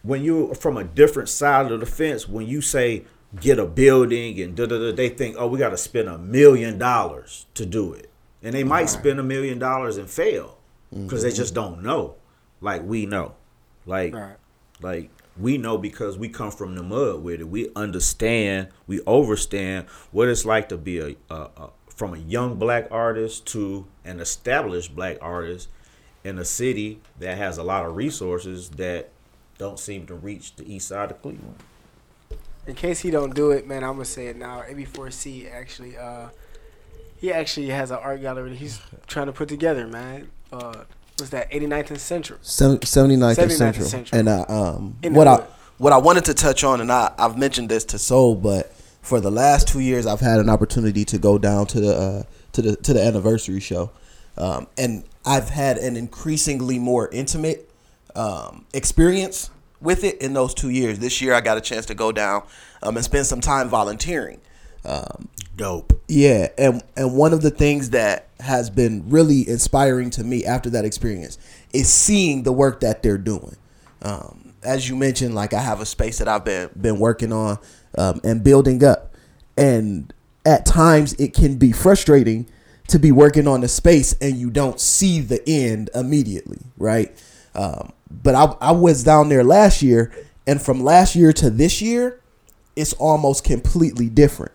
when you're from a different side of the fence, when you say get a building and da da da, they think, oh, we got to spend a million dollars to do it, and they might spend a million dollars and fail because they mm-hmm. just don't know, like we know, like like we know because we come from the mud with it. We understand, we understand what it's like to be a, a, a from a young black artist to an established black artist in a city that has a lot of resources that don't seem to reach the east side of Cleveland. In case he don't do it, man, I'm gonna say it now. AB4C actually, uh, he actually has an art gallery he's trying to put together, man. Uh, what's that? 89th and Central. Seven- 79th and Central. Central. And uh, um, In what I hood. what I wanted to touch on, and I I've mentioned this to Soul, but for the last two years, I've had an opportunity to go down to the uh, to the to the anniversary show, um, and I've had an increasingly more intimate um, experience with it in those two years. This year, I got a chance to go down um, and spend some time volunteering. Um, Dope. Yeah, and and one of the things that has been really inspiring to me after that experience is seeing the work that they're doing. Um, as you mentioned, like I have a space that I've been been working on um, and building up, and at times it can be frustrating to be working on a space and you don't see the end immediately, right? Um, but I, I was down there last year, and from last year to this year, it's almost completely different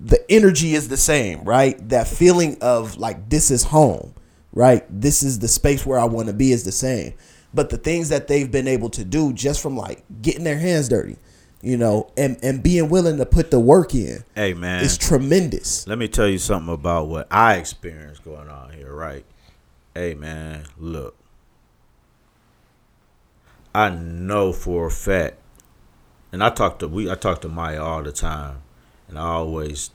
the energy is the same, right? That feeling of like this is home, right? This is the space where I want to be is the same. But the things that they've been able to do just from like getting their hands dirty, you know, and and being willing to put the work in, Hey man, it's tremendous. Let me tell you something about what I experienced going on here, right? Hey man, look. I know for a fact and I talk to we I talk to Miya all the time, and I always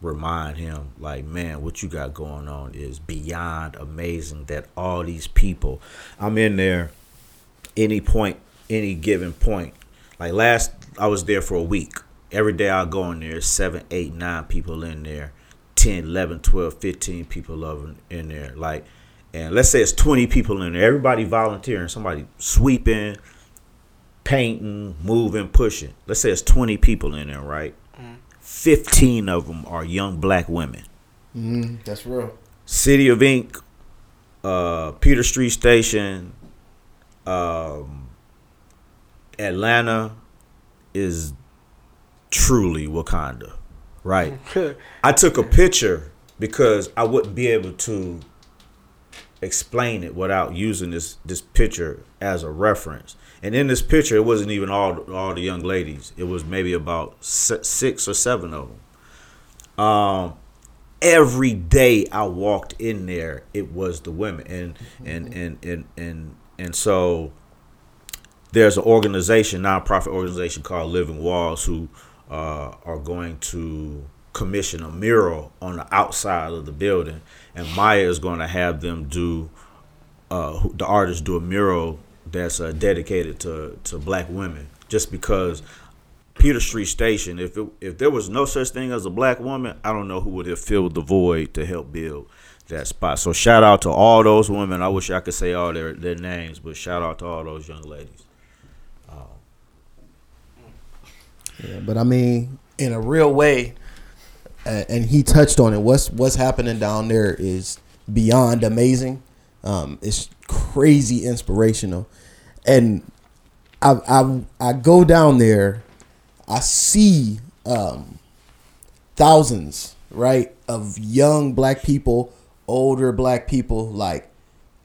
remind him like, man, what you got going on is beyond amazing. That all these people, I'm in there, any point, any given point. Like last, I was there for a week. Every day I go in there, seven, eight, nine people in there, 10, 11, 12, 15 people in there. Like, and let's say it's 20 people in there. Everybody volunteering, somebody sweeping, painting, moving, pushing. Let's say it's 20 people in there, right? 15 of them are young black women. Mm, that's real. City of Ink, uh, Peters Street Station, um, Atlanta is truly Wakanda, right? I took a picture because I wouldn't be able to explain it without using this this picture as a reference. And in this picture, it wasn't even all all the young ladies. It was maybe about six or seven of them. Um, every day I walked in there, it was the women, and and and and and and so there's an organization, nonprofit organization called Living Walls, who uh, are going to commission a mural on the outside of the building, and Miya is going to have them do uh, the artists do a mural that's uh, dedicated to to black women, just because. Peters Street Station. If it, if there was no such thing as a black woman, I don't know who would have filled the void to help build that spot. So shout out to all those women. I wish I could say all their, their names, but shout out to all those young ladies. Yeah, but I mean, in a real way, and he touched on it. What's what's happening down there is beyond amazing. Um, it's crazy inspirational, and I I I go down there, I see um, thousands right of young black people, older black people, like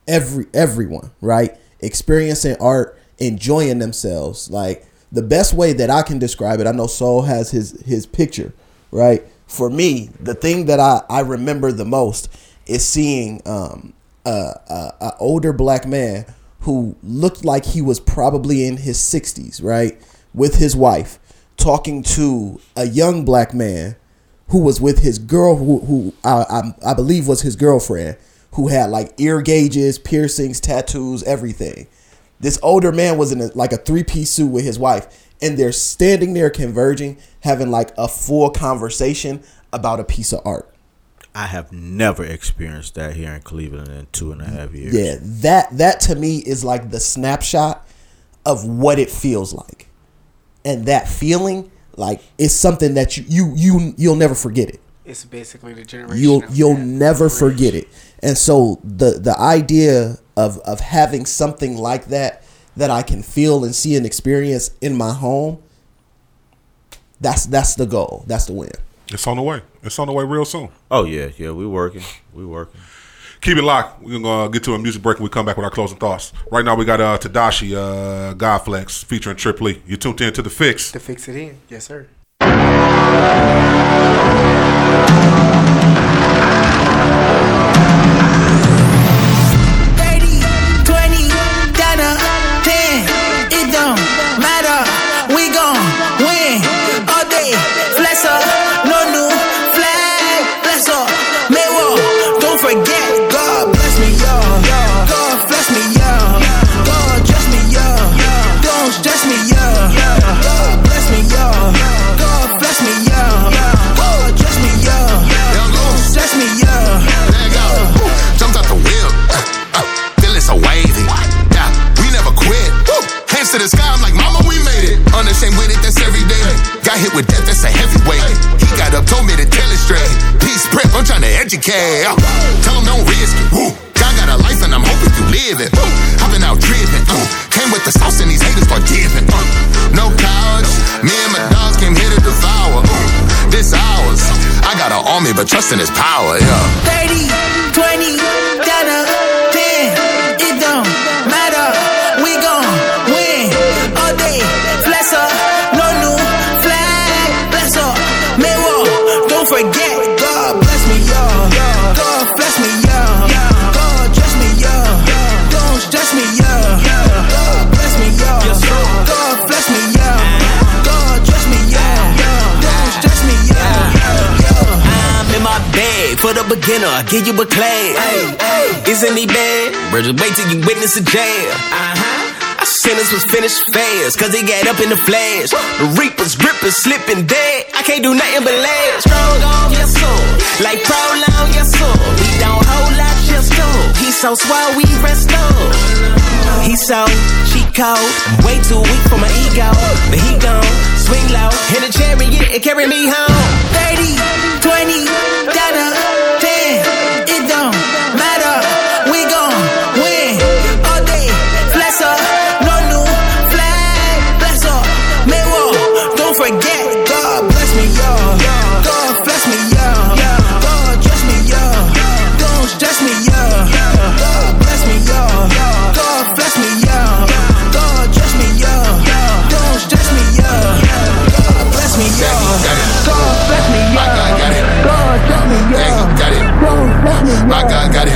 every everyone right experiencing art, enjoying themselves. Like the best way that I can describe it, I know Soul has his his picture, right? For me, the thing that I I remember the most is seeing um a, a, a older black man who looked like he was probably in his 60s, right? With his wife talking to a young black man who was with his girl who, who I, I, I believe was his girlfriend who had like ear gauges, piercings, tattoos, everything. This older man was in a, like a three piece suit with his wife, and they're standing there converging, having like a full conversation about a piece of art. I have never experienced that here in Cleveland in two and a half years. Yeah, that that to me is like the snapshot of what it feels like, and that feeling like it's something that you you you you'll never forget it. It's basically the generation. You'll of you'll that never bridge. forget it. And so the the idea of of having something like that that I can feel and see and experience in my home, that's that's the goal. That's the win. It's on the way. It's on the way real soon. Oh yeah, yeah, we working, we working. Keep it locked. We're gonna get to a music break and we come back with our closing thoughts. Right now we got uh Tadashi, uh Godflex featuring Trip Lee. You tuned in to the Fixx. To fix it in, yes sir. Hit with death, that's a heavyweight. He got up, told me to tell it straight. Peace prep, I'm trying to educate. Uh, tell him don't risk it. Woo. God got a life and I'm hoping you live it. I've been out driven. Uh, came with the sauce and these haters giving. Uh, no cowards. Me and my dogs came here to devour. Uh, this ours. I got an army, but trust in his power. Yeah. 30, 20, down to 10. It don't beginner, I give you a class. Isn't he bad? Bridget, wait till you witness a jam. Uh-huh. Our sentence was finished fast, cause he got up in the flash. The reapers, grippers, slipping dead. I can't do nothing but last. Strolled on, yes, sir. Like prolong, your soul. He don't hold like just do. He so swell, we rest up. He so cheat code. Way too weak for my ego. But he gon' swing low. In a chariot, it carry me home. 30, 20, dollar, God got it.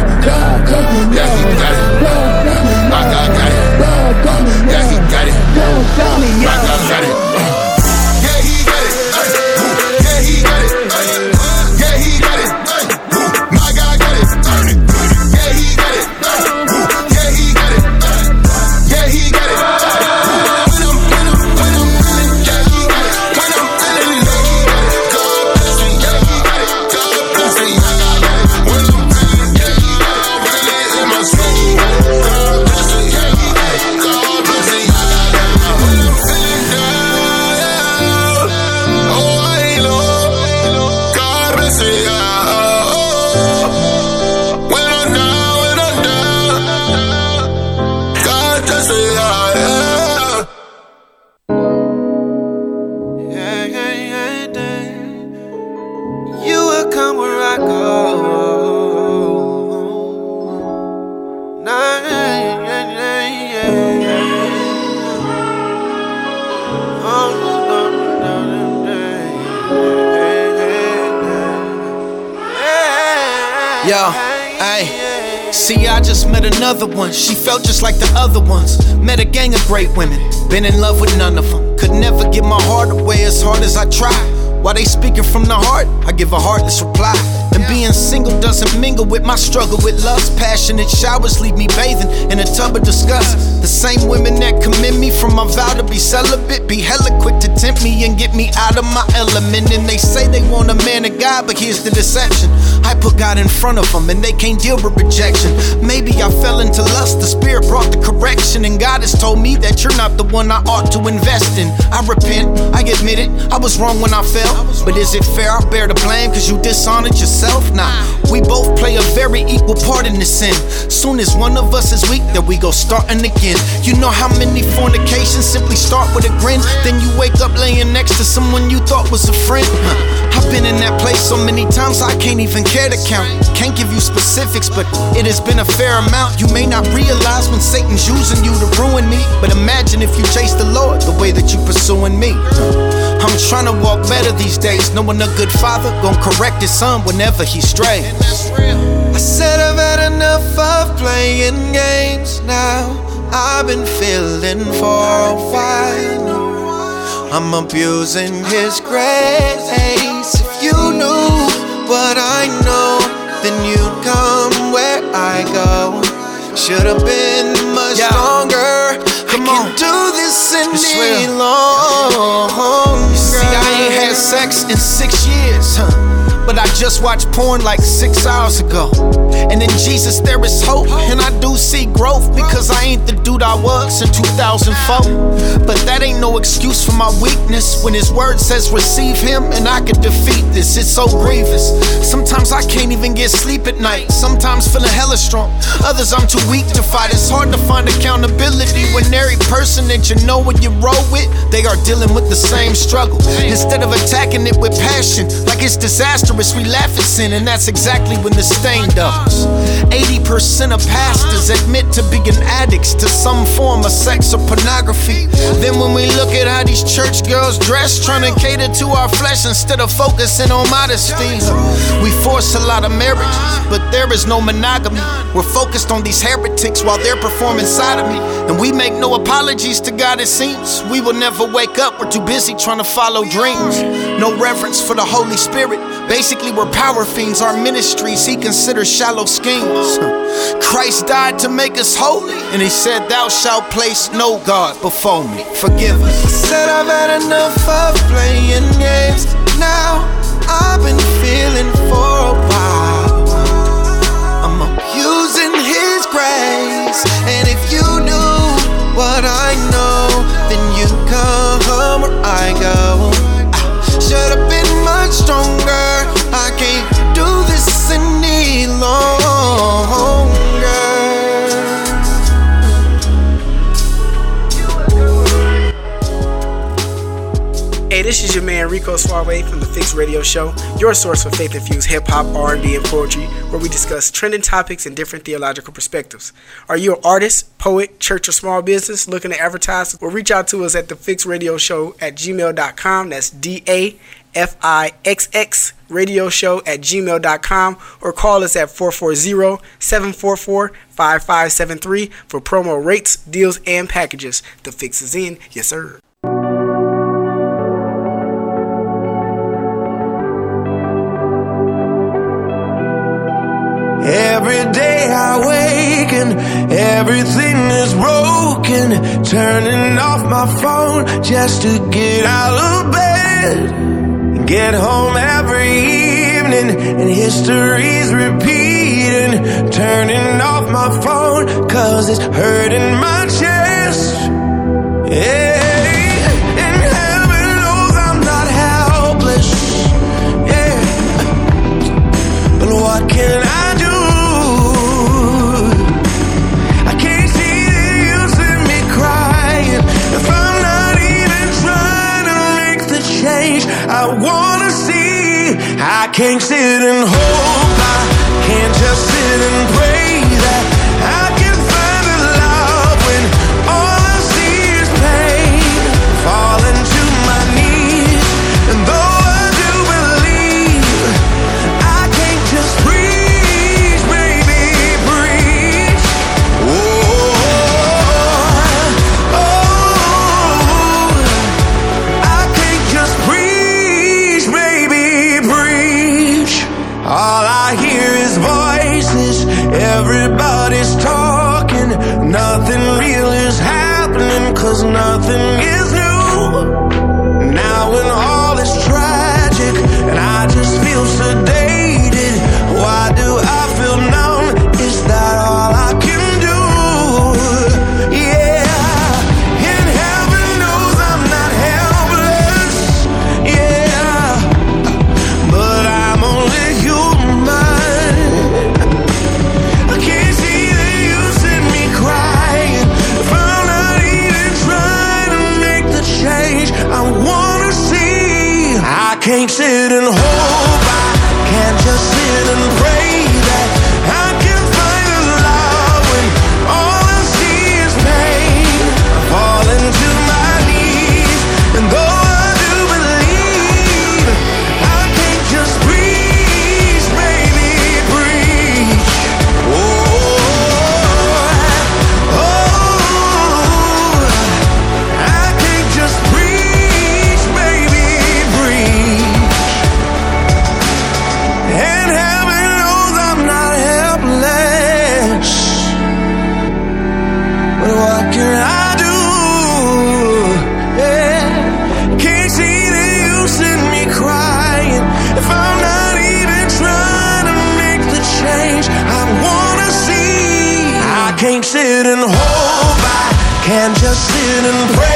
One. She felt just like the other ones. Met a gang of great women. Been in love with none of them. Could never give my heart away as hard as I try. While they speaking from the heart, I give a heartless reply. And being single doesn't mingle with my struggle with lust. Passionate showers leave me bathing in a tub of disgust. The same women that commend me from my vow to be celibate be hella quick to tempt me and get me out of my element. And they say they want a man of God, but here's the deception. I put God in front of them and they can't deal with rejection. Maybe I fell into lust, the spirit brought the correction. And God has told me that you're not the one I ought to invest in. I repent, I admit it, I was wrong when I fell. But is it fair I bear the blame cause you dishonored yourself? Nah, we both play a very equal part in this sin. Soon as one of us is weak, then we go starting again. You know how many fornications simply start with a grin? Then you wake up laying next to someone you thought was a friend. Huh. I've been in that place so many times I can't even care to count. Can't give you specifics, but it has been a fair amount. You may not realize when Satan's using you to ruin me. But imagine if you chase the Lord the way that you're pursuing me. I'm trying to walk better these days, knowing a good father gon' correct his son whenever he strays. I said I've had enough of playing games now. I've been feeling for a while. I'm abusing his grace. If you knew what I know, then you'd come where I go. Should have been much stronger. Come on, do this any longer. You see, I ain't had sex in six years, huh? But I just watched porn like six hours ago. And in Jesus, there is hope. And I do see growth because I ain't the dude I was in 2004. But that ain't no excuse for my weakness. When His word says receive Him and I can defeat this, it's so grievous. Sometimes I can't even get sleep at night. Sometimes feeling hella strong. Others I'm too weak to fight. It's hard to find accountability when every person that you know when you roll with, they are dealing with the same struggle. Instead of attacking it with passion, like it's we laugh at sin, and that's exactly when the stain doubles. 80% of pastors admit to being addicts to some form of sex or pornography. Then when we look at how these church girls dress, trying to cater to our flesh instead of focusing on modesty, we force a lot of marriages, but there is no monogamy. We're focused on these heretics while they're performing sodomy. And we make no apologies to God, it seems. We will never wake up, we're too busy trying to follow dreams. No reverence for the Holy Spirit. Basically, we're power fiends. Our ministries, He considers shallow schemes. Christ died to make us holy, and He said, Thou shalt place no God before me. Forgive us. I said I've had enough of playing games. Now I've been feeling for a while. I'm abusing His grace, this is your man Rico Suave from the Fixx Radio Show, your source for faith-infused hip hop, R&B, and poetry, where we discuss trending topics and different theological perspectives. Are you an artist, poet, church, or small business looking to advertise? Well, reach out to us at the Fixx Radio Show at gmail.com. That's D-A-F-I-X-X radio show at gmail.com or call us at 440-744-5573 for promo rates, deals, and packages. The Fix is in. Yes, sir. Everything is broken. Turning off my phone just to get out of bed. Get home every evening and history's repeating. Turning off my phone cause it's hurting my chest. Can't sit and hope. I can't just sit and pray that just sit and pray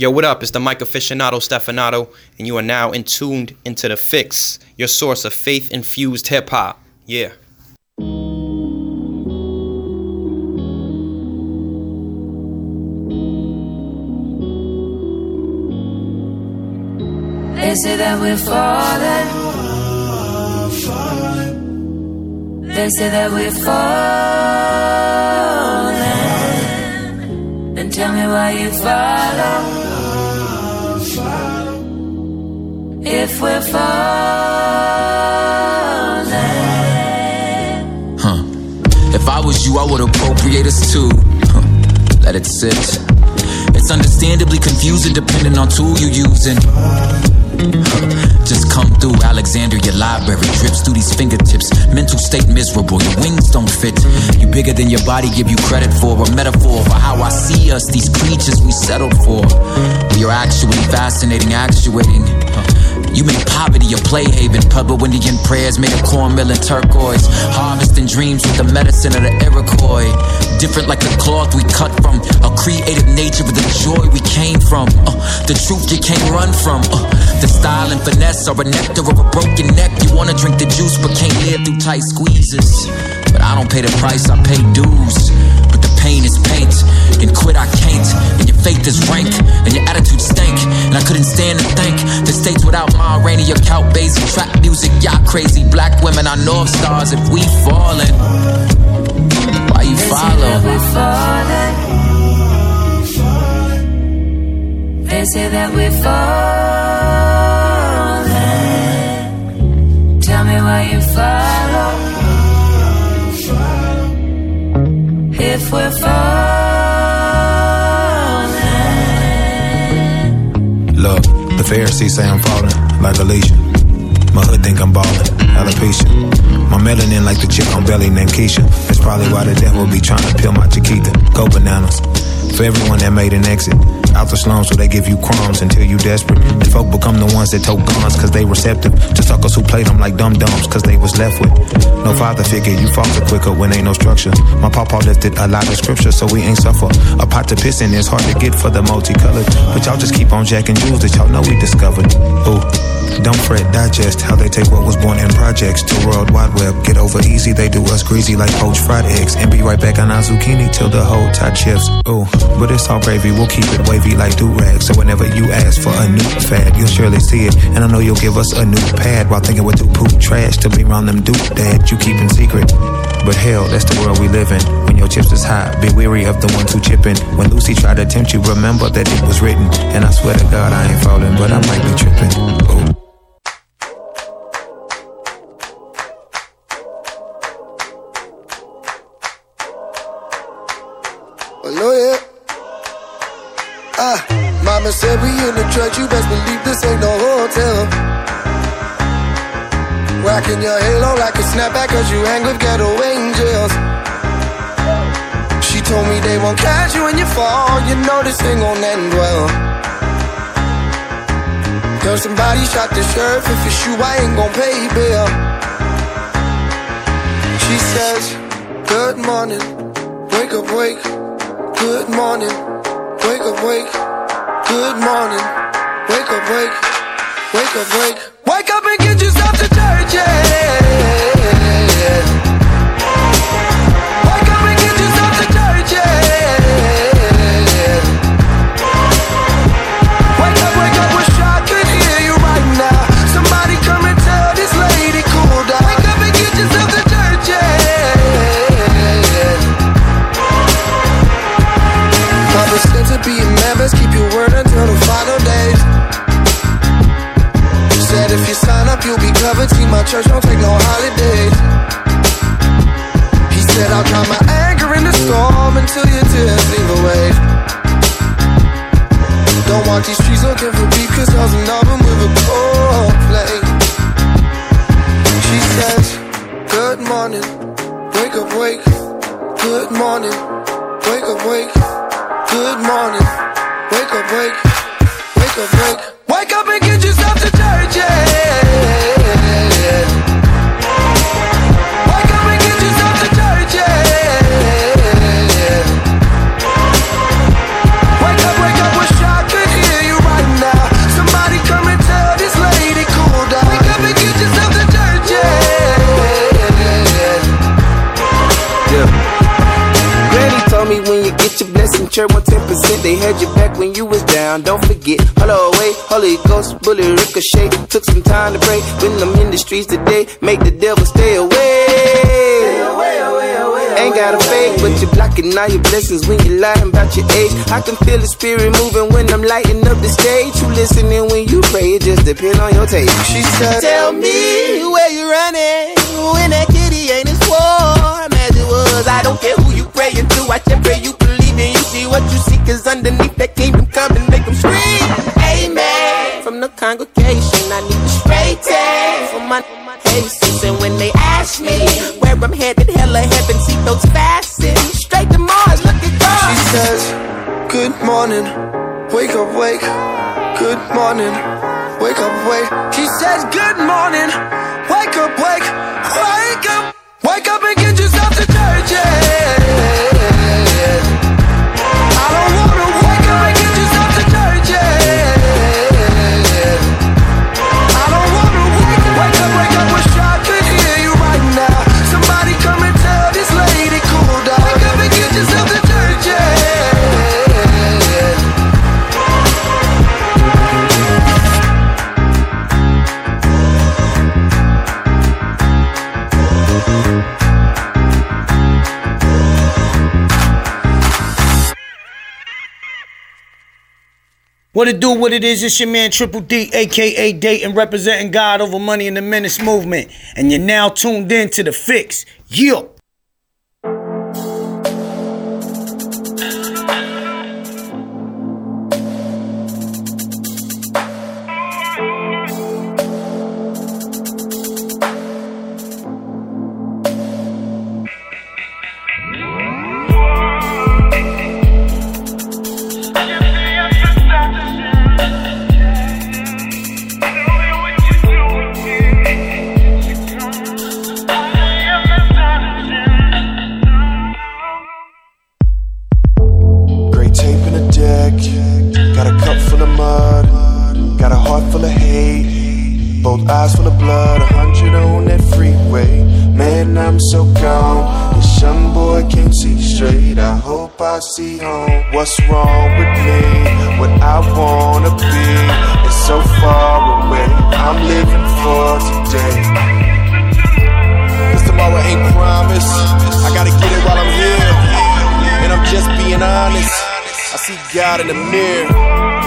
Yo, what up? It's the Mike aficionado Stefanato, and you are now in tuned into the Fixx, your source of faith infused hip hop. Yeah. They say that we're falling. They say that we're falling. Then tell me why you follow. If we're falling. Huh. If I was you, I would appropriate us too. Huh. Let it sit. It's understandably confusing depending on tool you're using. Just come through Alexandria Library, drips through these fingertips. Mental state miserable, your wings don't fit. You bigger than your body, give you credit for a metaphor for how I see us, these creatures we settled for. We are actually fascinating, actuating. You make poverty a play haven, Pueblo Indian prayers made of cornmeal and turquoise. Harvesting dreams with the medicine of the Iroquois. Different like the cloth we cut from, a creative nature of the joy we came from. Uh, the truth you can't run from. Uh, the style and finesse are a nectar of a broken neck. You wanna drink the juice but can't live through tight squeezes. But I don't pay the price, I pay dues. But the pain is paint, and quit I can't. And your faith is rank, and your attitude stank. And I couldn't stand to think the states without Rainey, your Count Basie, trap music, y'all crazy. Black women are North Stars if we falling. Why you follow? They say that we're falling. Tell me why you follow. If we're falling. Look, the Pharisees say I'm falling like Alicia. My hood think I'm ballin', alopecia. My melanin like the chick on belly named Keisha. That's probably why the devil be trying to peel my Chiquita. Go bananas. For everyone that made an exit. Out the slums so they give you crumbs until you desperate. And folk become the ones that tote guns cause they receptive. To suckers who played them like dumb dumbs cause they was left with. No father figure, you falter quicker when ain't no structure. My papa lifted a lot of scripture so we ain't suffer. A pot to piss in is hard to get for the multicolored. But y'all just keep on jacking jewels that y'all know we discovered. Ooh. Don't fret, digest how they take what was born in projects to World Wide Web. Get over easy, they do us greasy like poached fried eggs. And be right back on our zucchini till the whole tide shifts. Ooh, but it's all gravy, we'll keep it wavy like do rag. So whenever you ask for a new fad, you'll surely see it. And I know you'll give us a new pad while thinking we're too poop trash to be around them dude dad you keep in secret. But hell, that's the world we live in. When your chips is high, be weary of the ones who chippin'. When Lucy tried to tempt you, remember that it was written. And I swear to God, I ain't falling, but I might be tripping. Ooh. Ah, mama said we in the church, you best believe this ain't no hotel. Rocking your halo like a snapback, cause you hang with ghetto angels. She told me they won't catch you when you fall, you know this thing gon' end well. Girl, somebody shot the sheriff, if it's you, I ain't gon' pay bail. She says, Good morning, wake up, wake. Good morning, wake up, wake. Good morning, wake up, wake. Wake up, wake. Wake up and get yourself to church, yeah. Covered. Ricochet. Took some time to pray. When I'm in the streets today, make the devil stay away. Ain't got a fake, but you're blocking all your blessings when you lying about your age. I can feel the spirit moving when I'm lighting up the stage. You listening when you pray, it just depend on your taste. She said, Tell me where you running when that kitty ain't as warm as it was. I don't care who you praying to, I just pray you believe in you see what you see, cause underneath that kingdom come and make them scream. Amen. From the congregation, my faces. And when they ask me where I'm headed, hella heaven, see those fasten. Straight to Mars, look at God. She says, Good morning, wake up, wake. Good morning, wake up, wake. She says, Good morning, What it do, what it is, it's your man Triple D, aka Dayton, representing God over money in the Menace movement. And you're now tuned in to the fix. Yeah. Can't see straight. I hope I see home. What's wrong with me? What I wanna be is so far away. I'm living for today. Cause tomorrow ain't promised. I gotta get it while I'm here. And I'm just being honest. I see God in the mirror.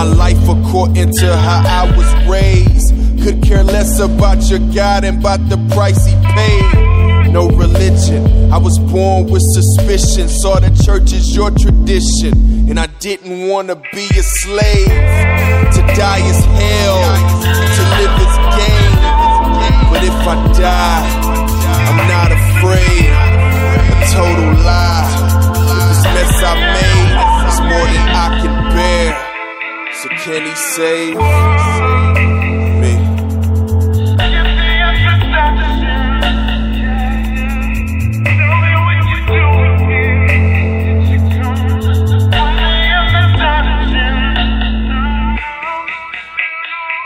My life according to how I was raised. Could care less about your God and about the price he paid. No religion. I was born with suspicion. Saw the church as your tradition. And I didn't want to be a slave. To die is hell. To live is gain. But if I die, I'm not afraid. A total lie. This mess I made is more than I can bear. So can he save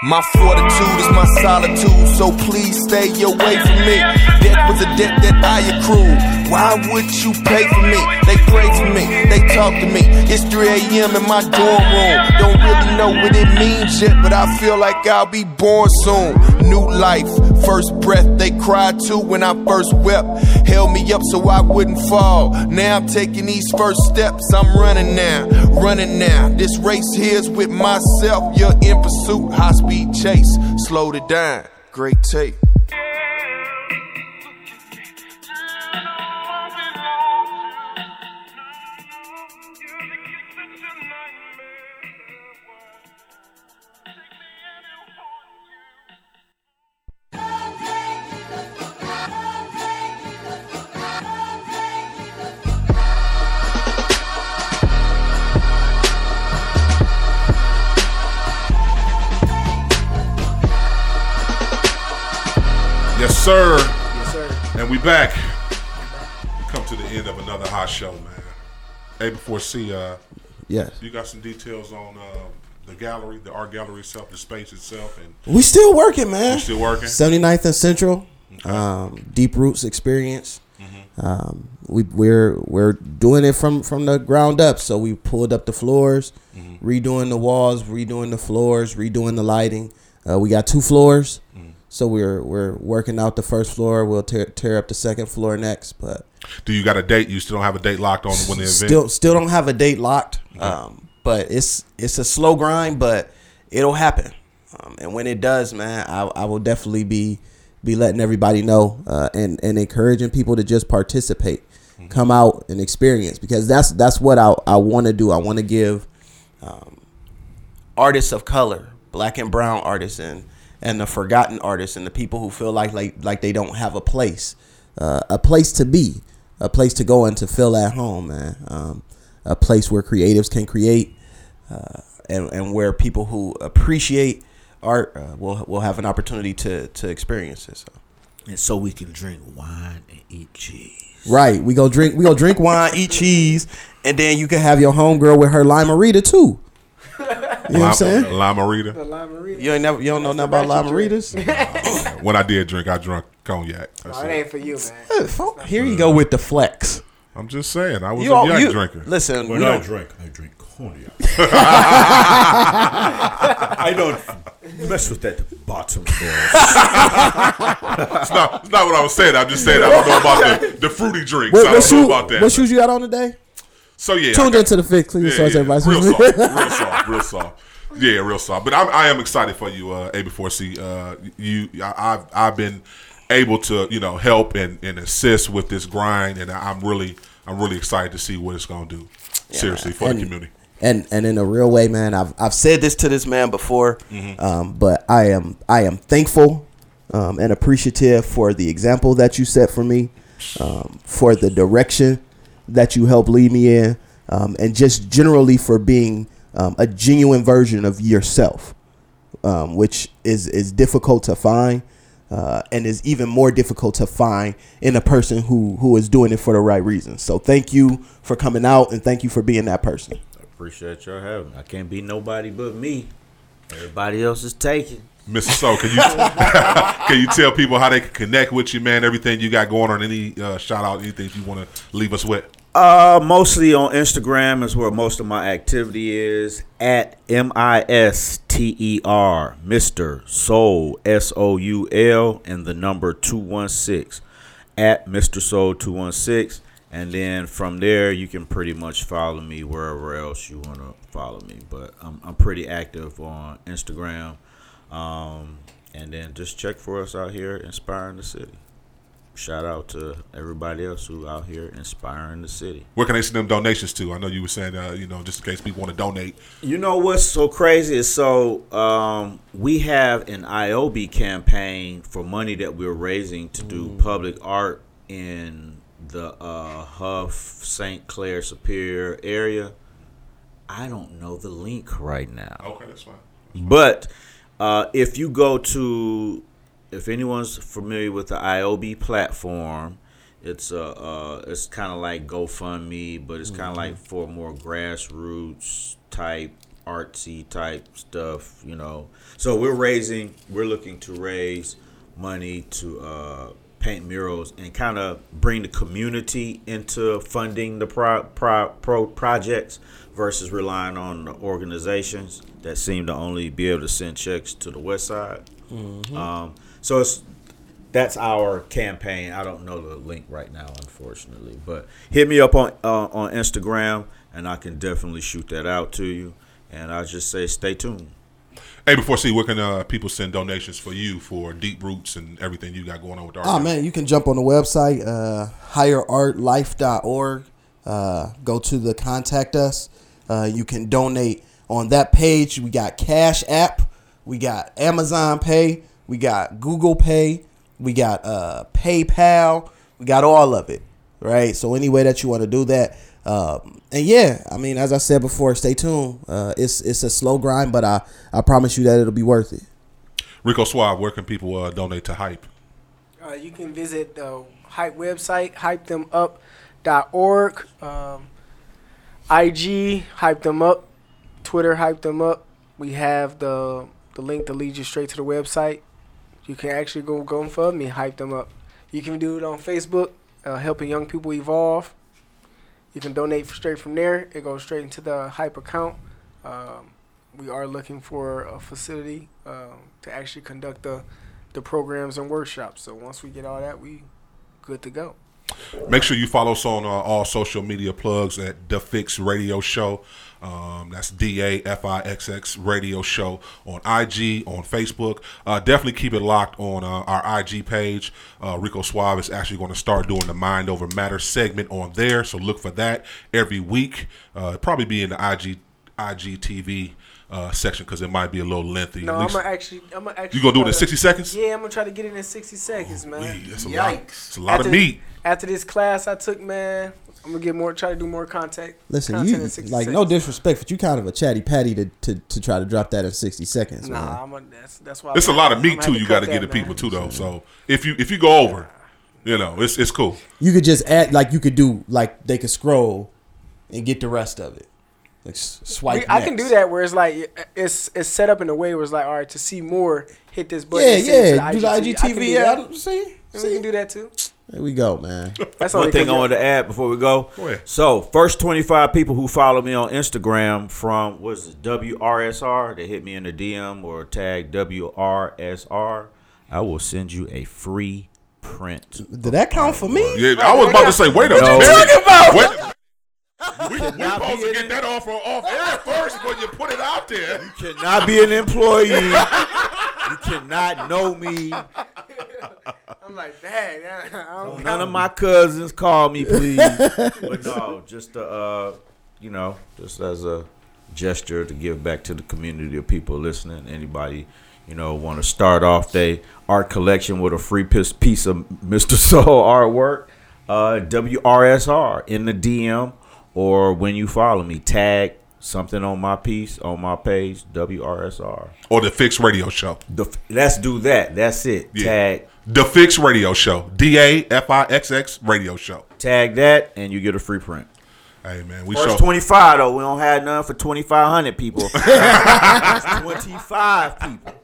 My fortitude is my solitude, so please stay away from me. Death was a debt that I accrued. Why would you pay for me? They pray for me, they talk to me. It's 3 a.m. in my dorm room. Don't really know what it means yet, but I feel like I'll be born soon. New life, first breath, they cried too when I first wept. Held me up so I wouldn't fall. Now I'm taking these first steps, I'm running now, running now. This race here's with myself, you're in pursuit, high speed chase. Slow it down, great tape. Sir. Yes, sir. And we back. We come to the end of another hot show, man. Hey, before C, uh, Yes. you got some details on uh, the gallery, the art gallery itself, the space itself, and We still working, man. You still working? 79th and Central, um, Deep Roots Experience. Mm-hmm. Um, we we're we're doing it from from the ground up. So we pulled up the floors, Mm-hmm. redoing the walls, redoing the floors, redoing the lighting. Uh, we got two floors, Mm-hmm. So we're we're working out the first floor. We'll tear, tear up the second floor next, but do you got a date? You still don't have a date locked on when the event? still still don't have a date locked. Um, but it's it's a slow grind, but it'll happen. Um, and when it does, man, I, I will definitely be be letting everybody know uh, and and encouraging people to just participate, come out and experience because that's that's what I I want to do. I want to give um, artists of color, black and brown artists, and and the forgotten artists, and the people who feel like like like they don't have a place, uh, a place to be, a place to go and to feel at home, man. Um, a place where creatives can create, uh, and and where people who appreciate art uh, will will have an opportunity to to experience it. So. And so we can drink wine and eat cheese. Right, we go drink we go drink wine, eat cheese, and then you can have your homegirl with her limerita too. You know what I'm saying? Limerita. You ain't never you don't know nothing about limeritas? when I did drink, I drunk cognac. No, That's it it. ain't for you, man. Here you go with the flex. I'm just saying, I was You a all- yak you- drinker. listen, When I don't- drink, I drink cognac. I don't mess with that bottom it's, not, it's not what I was saying. I'm just saying I don't know about the, the fruity drinks. What, I what, don't know shoe, about that. what shoes you got on today? So yeah, I tuned got- into the fix. Clean Yeah, source, yeah, everybody. real soft, real soft, real soft. Yeah, real soft. But I'm, I am excited for you, uh, A4C. Uh, you, I, I've, I've been able to, you know, help and, and assist with this grind, and I'm really, I'm really excited to see what it's gonna do. Seriously, for and, the community. And and in a real way, man, I've I've said this to this man before, Mhm. um, but I am I am thankful um, and appreciative for the example that you set for me, um, for the direction that you helped lead me in, um, and just generally for being um, a genuine version of yourself, um, which is is difficult to find. Uh, and is even more difficult to find in a person who who is doing it for the right reasons. So thank you for coming out and thank you for being that person. I appreciate y'all having me. I can't be nobody but me. Everybody else is taken. Mr. So, can you can you tell people how they can connect with you, man? Everything you got going on, any uh, shout out, anything you want to leave us with? Uh, mostly on Instagram is where most of my activity is. At M I S T E R, Mr. Soul S O U L, and the number two one six. At Mr. Soul two one six, and then from there you can pretty much follow me wherever else you want to follow me. But I'm I'm pretty active on Instagram, um, and then just check for us out here inspiring the city. Shout out to everybody else who out here inspiring the city. Where can they send them donations to? I know you were saying, uh, you know, just in case people want to donate. You know what's so crazy is so um, we have an IOB campaign for money that we're raising to do public art in the uh, Hough, St. Clair, Superior area. I don't know the link right now. Okay, that's fine. But uh, if you go to, if anyone's familiar with the IOB platform, it's a uh, it's kind of like GoFundMe, but it's kind of Mhm. like for more grassroots type, artsy type stuff, you know. So we're raising, we're looking to raise money to uh, paint murals and kind of bring the community into funding the pro, pro, pro projects versus relying on the organizations that seem to only be able to send checks to the west side. Mhm. Um, so it's that's our campaign. I don't know the link right now, unfortunately, but hit me up on uh, on Instagram, and I can definitely shoot that out to you. And I just say, stay tuned. Hey, before see, where can uh, people send donations for you for Deep Roots and everything you got going on with the art? Oh man, you can jump on the website, uh, higherartlife.org. Uh, go to the contact us. Uh, you can donate on that page. We got Cash App, we got Amazon Pay, we got Google Pay, we got uh, PayPal, we got all of it. Right. So any way that you want to do that, um, and yeah, I mean, as I said before, stay tuned. Uh, it's it's a slow grind, but I I promise you that it'll be worth it. Rico Suave, where can people uh, donate to Hype? Uh, you can visit the Hype website, hypethemUp.org. Um, IG hyped them up. Twitter hyped them up. We have the the link that leads you straight to the website. You can actually go go and fund me, hype them up. You can do it on Facebook, uh, helping young people evolve. You can donate straight from there. It goes straight into the hype account. Um, we are looking for a facility uh, to actually conduct the the programs and workshops. So once we get all that, we good to go. Make sure you follow us on uh, all social media plugs at The Fixx Radio Show. Um, that's D A F I X X Radio Show on IG, on Facebook. Uh, definitely keep it locked on uh, our IG page. Uh, Rico Suave is actually going to start doing the Mind Over Matter segment on there, so look for that every week. Uh, probably be in the IG IGTV uh, section because it might be a little lengthy. No, At I'm gonna actually, I'm gonna actually. You gonna do it in to- 60 seconds? Yeah, I'm gonna try to get it in 60 seconds, man. that's a lot- it's a lot of meat. After this class I took, man, I'm gonna get more, try to do more contact. Listen, content you in 60 like seconds. no disrespect, but you kind of a chatty patty to, to, to try to drop that in sixty seconds. man. Nah, I'm a, that's that's why. It's a I'm- lot of meat gonna too. You got to get the people too, though. So if you if you go over, you know, it's it's cool. You could just add like you could do like they could scroll and get the rest of it. Like swipe. We- I can do that where it's like it's it's set up in a way where it's like, all right, to see more, hit this button. Yeah, and send it to yeah. Do the I can IGTV do that. ad- see? And we can do that too. There we go, man. That's One only thing 'cause I wanted to add before we go. Go ahead. So, first 25 people who follow me on Instagram from was it WRSR, they hit me in the DM or tag WRSR, I will send you a free print. Did that count for me? Yeah, I was about to say, wait a No. minute. What you talking about? Wait- we we supposed to get that off off air first when you put it out there. You cannot be an employee. you cannot know me. I'm like, dang, I don't None of my cousins call me, please. but no, just uh, uh, you know, just as a gesture to give back to the community of people listening. Anybody, you know, want to start off their art collection with a free piece piece of Mr. Soul artwork? Uh, WRSR in the DM or when you follow me, tag something on my piece on my page, WRSR. Or the Fixx Radio Show. The, let's do that. That's it. Tag The Fixx Radio Show. D A F I X X Radio Show. Tag that, and you get a free print. Hey man, we First show. twenty five though. We don't have none for twenty five hundred people. twenty five people.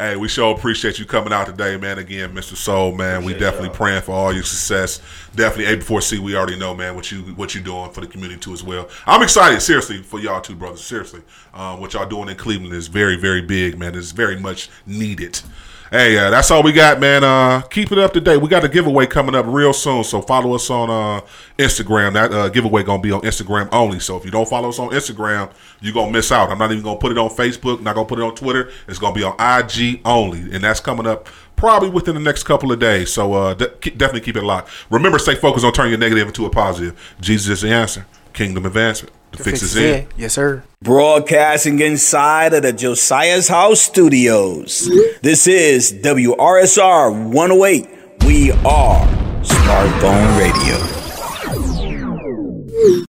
Hey, we sure appreciate you coming out today, man. Again, Mr. Soul, man. we definitely praying for all your success. Definitely A before C, we already know, man, what you what you doing for the community too as well. I'm excited, seriously, for y'all two brothers. Seriously. Um, what y'all doing in Cleveland is very, very big, man. It's very much needed. Hey, uh, that's all we got, man. Uh, keep it up to date. We got a giveaway coming up real soon, so follow us on uh, Instagram. That uh, giveaway gonna be on Instagram only. So if you don't follow us on Instagram, you're gonna miss out. I'm not even gonna put it on Facebook. Not gonna put it on Twitter. It's gonna be on IG only, and that's coming up probably within the next couple of days. So uh, de- definitely keep it locked. Remember, stay focused on turning your negative into a positive. Jesus is the answer kingdom advancement. The, the fix, fix is in. in. Yes, sir. Broadcasting inside of the Josiah's House Studios. This is WRSR 108. We are Smartphone Radio.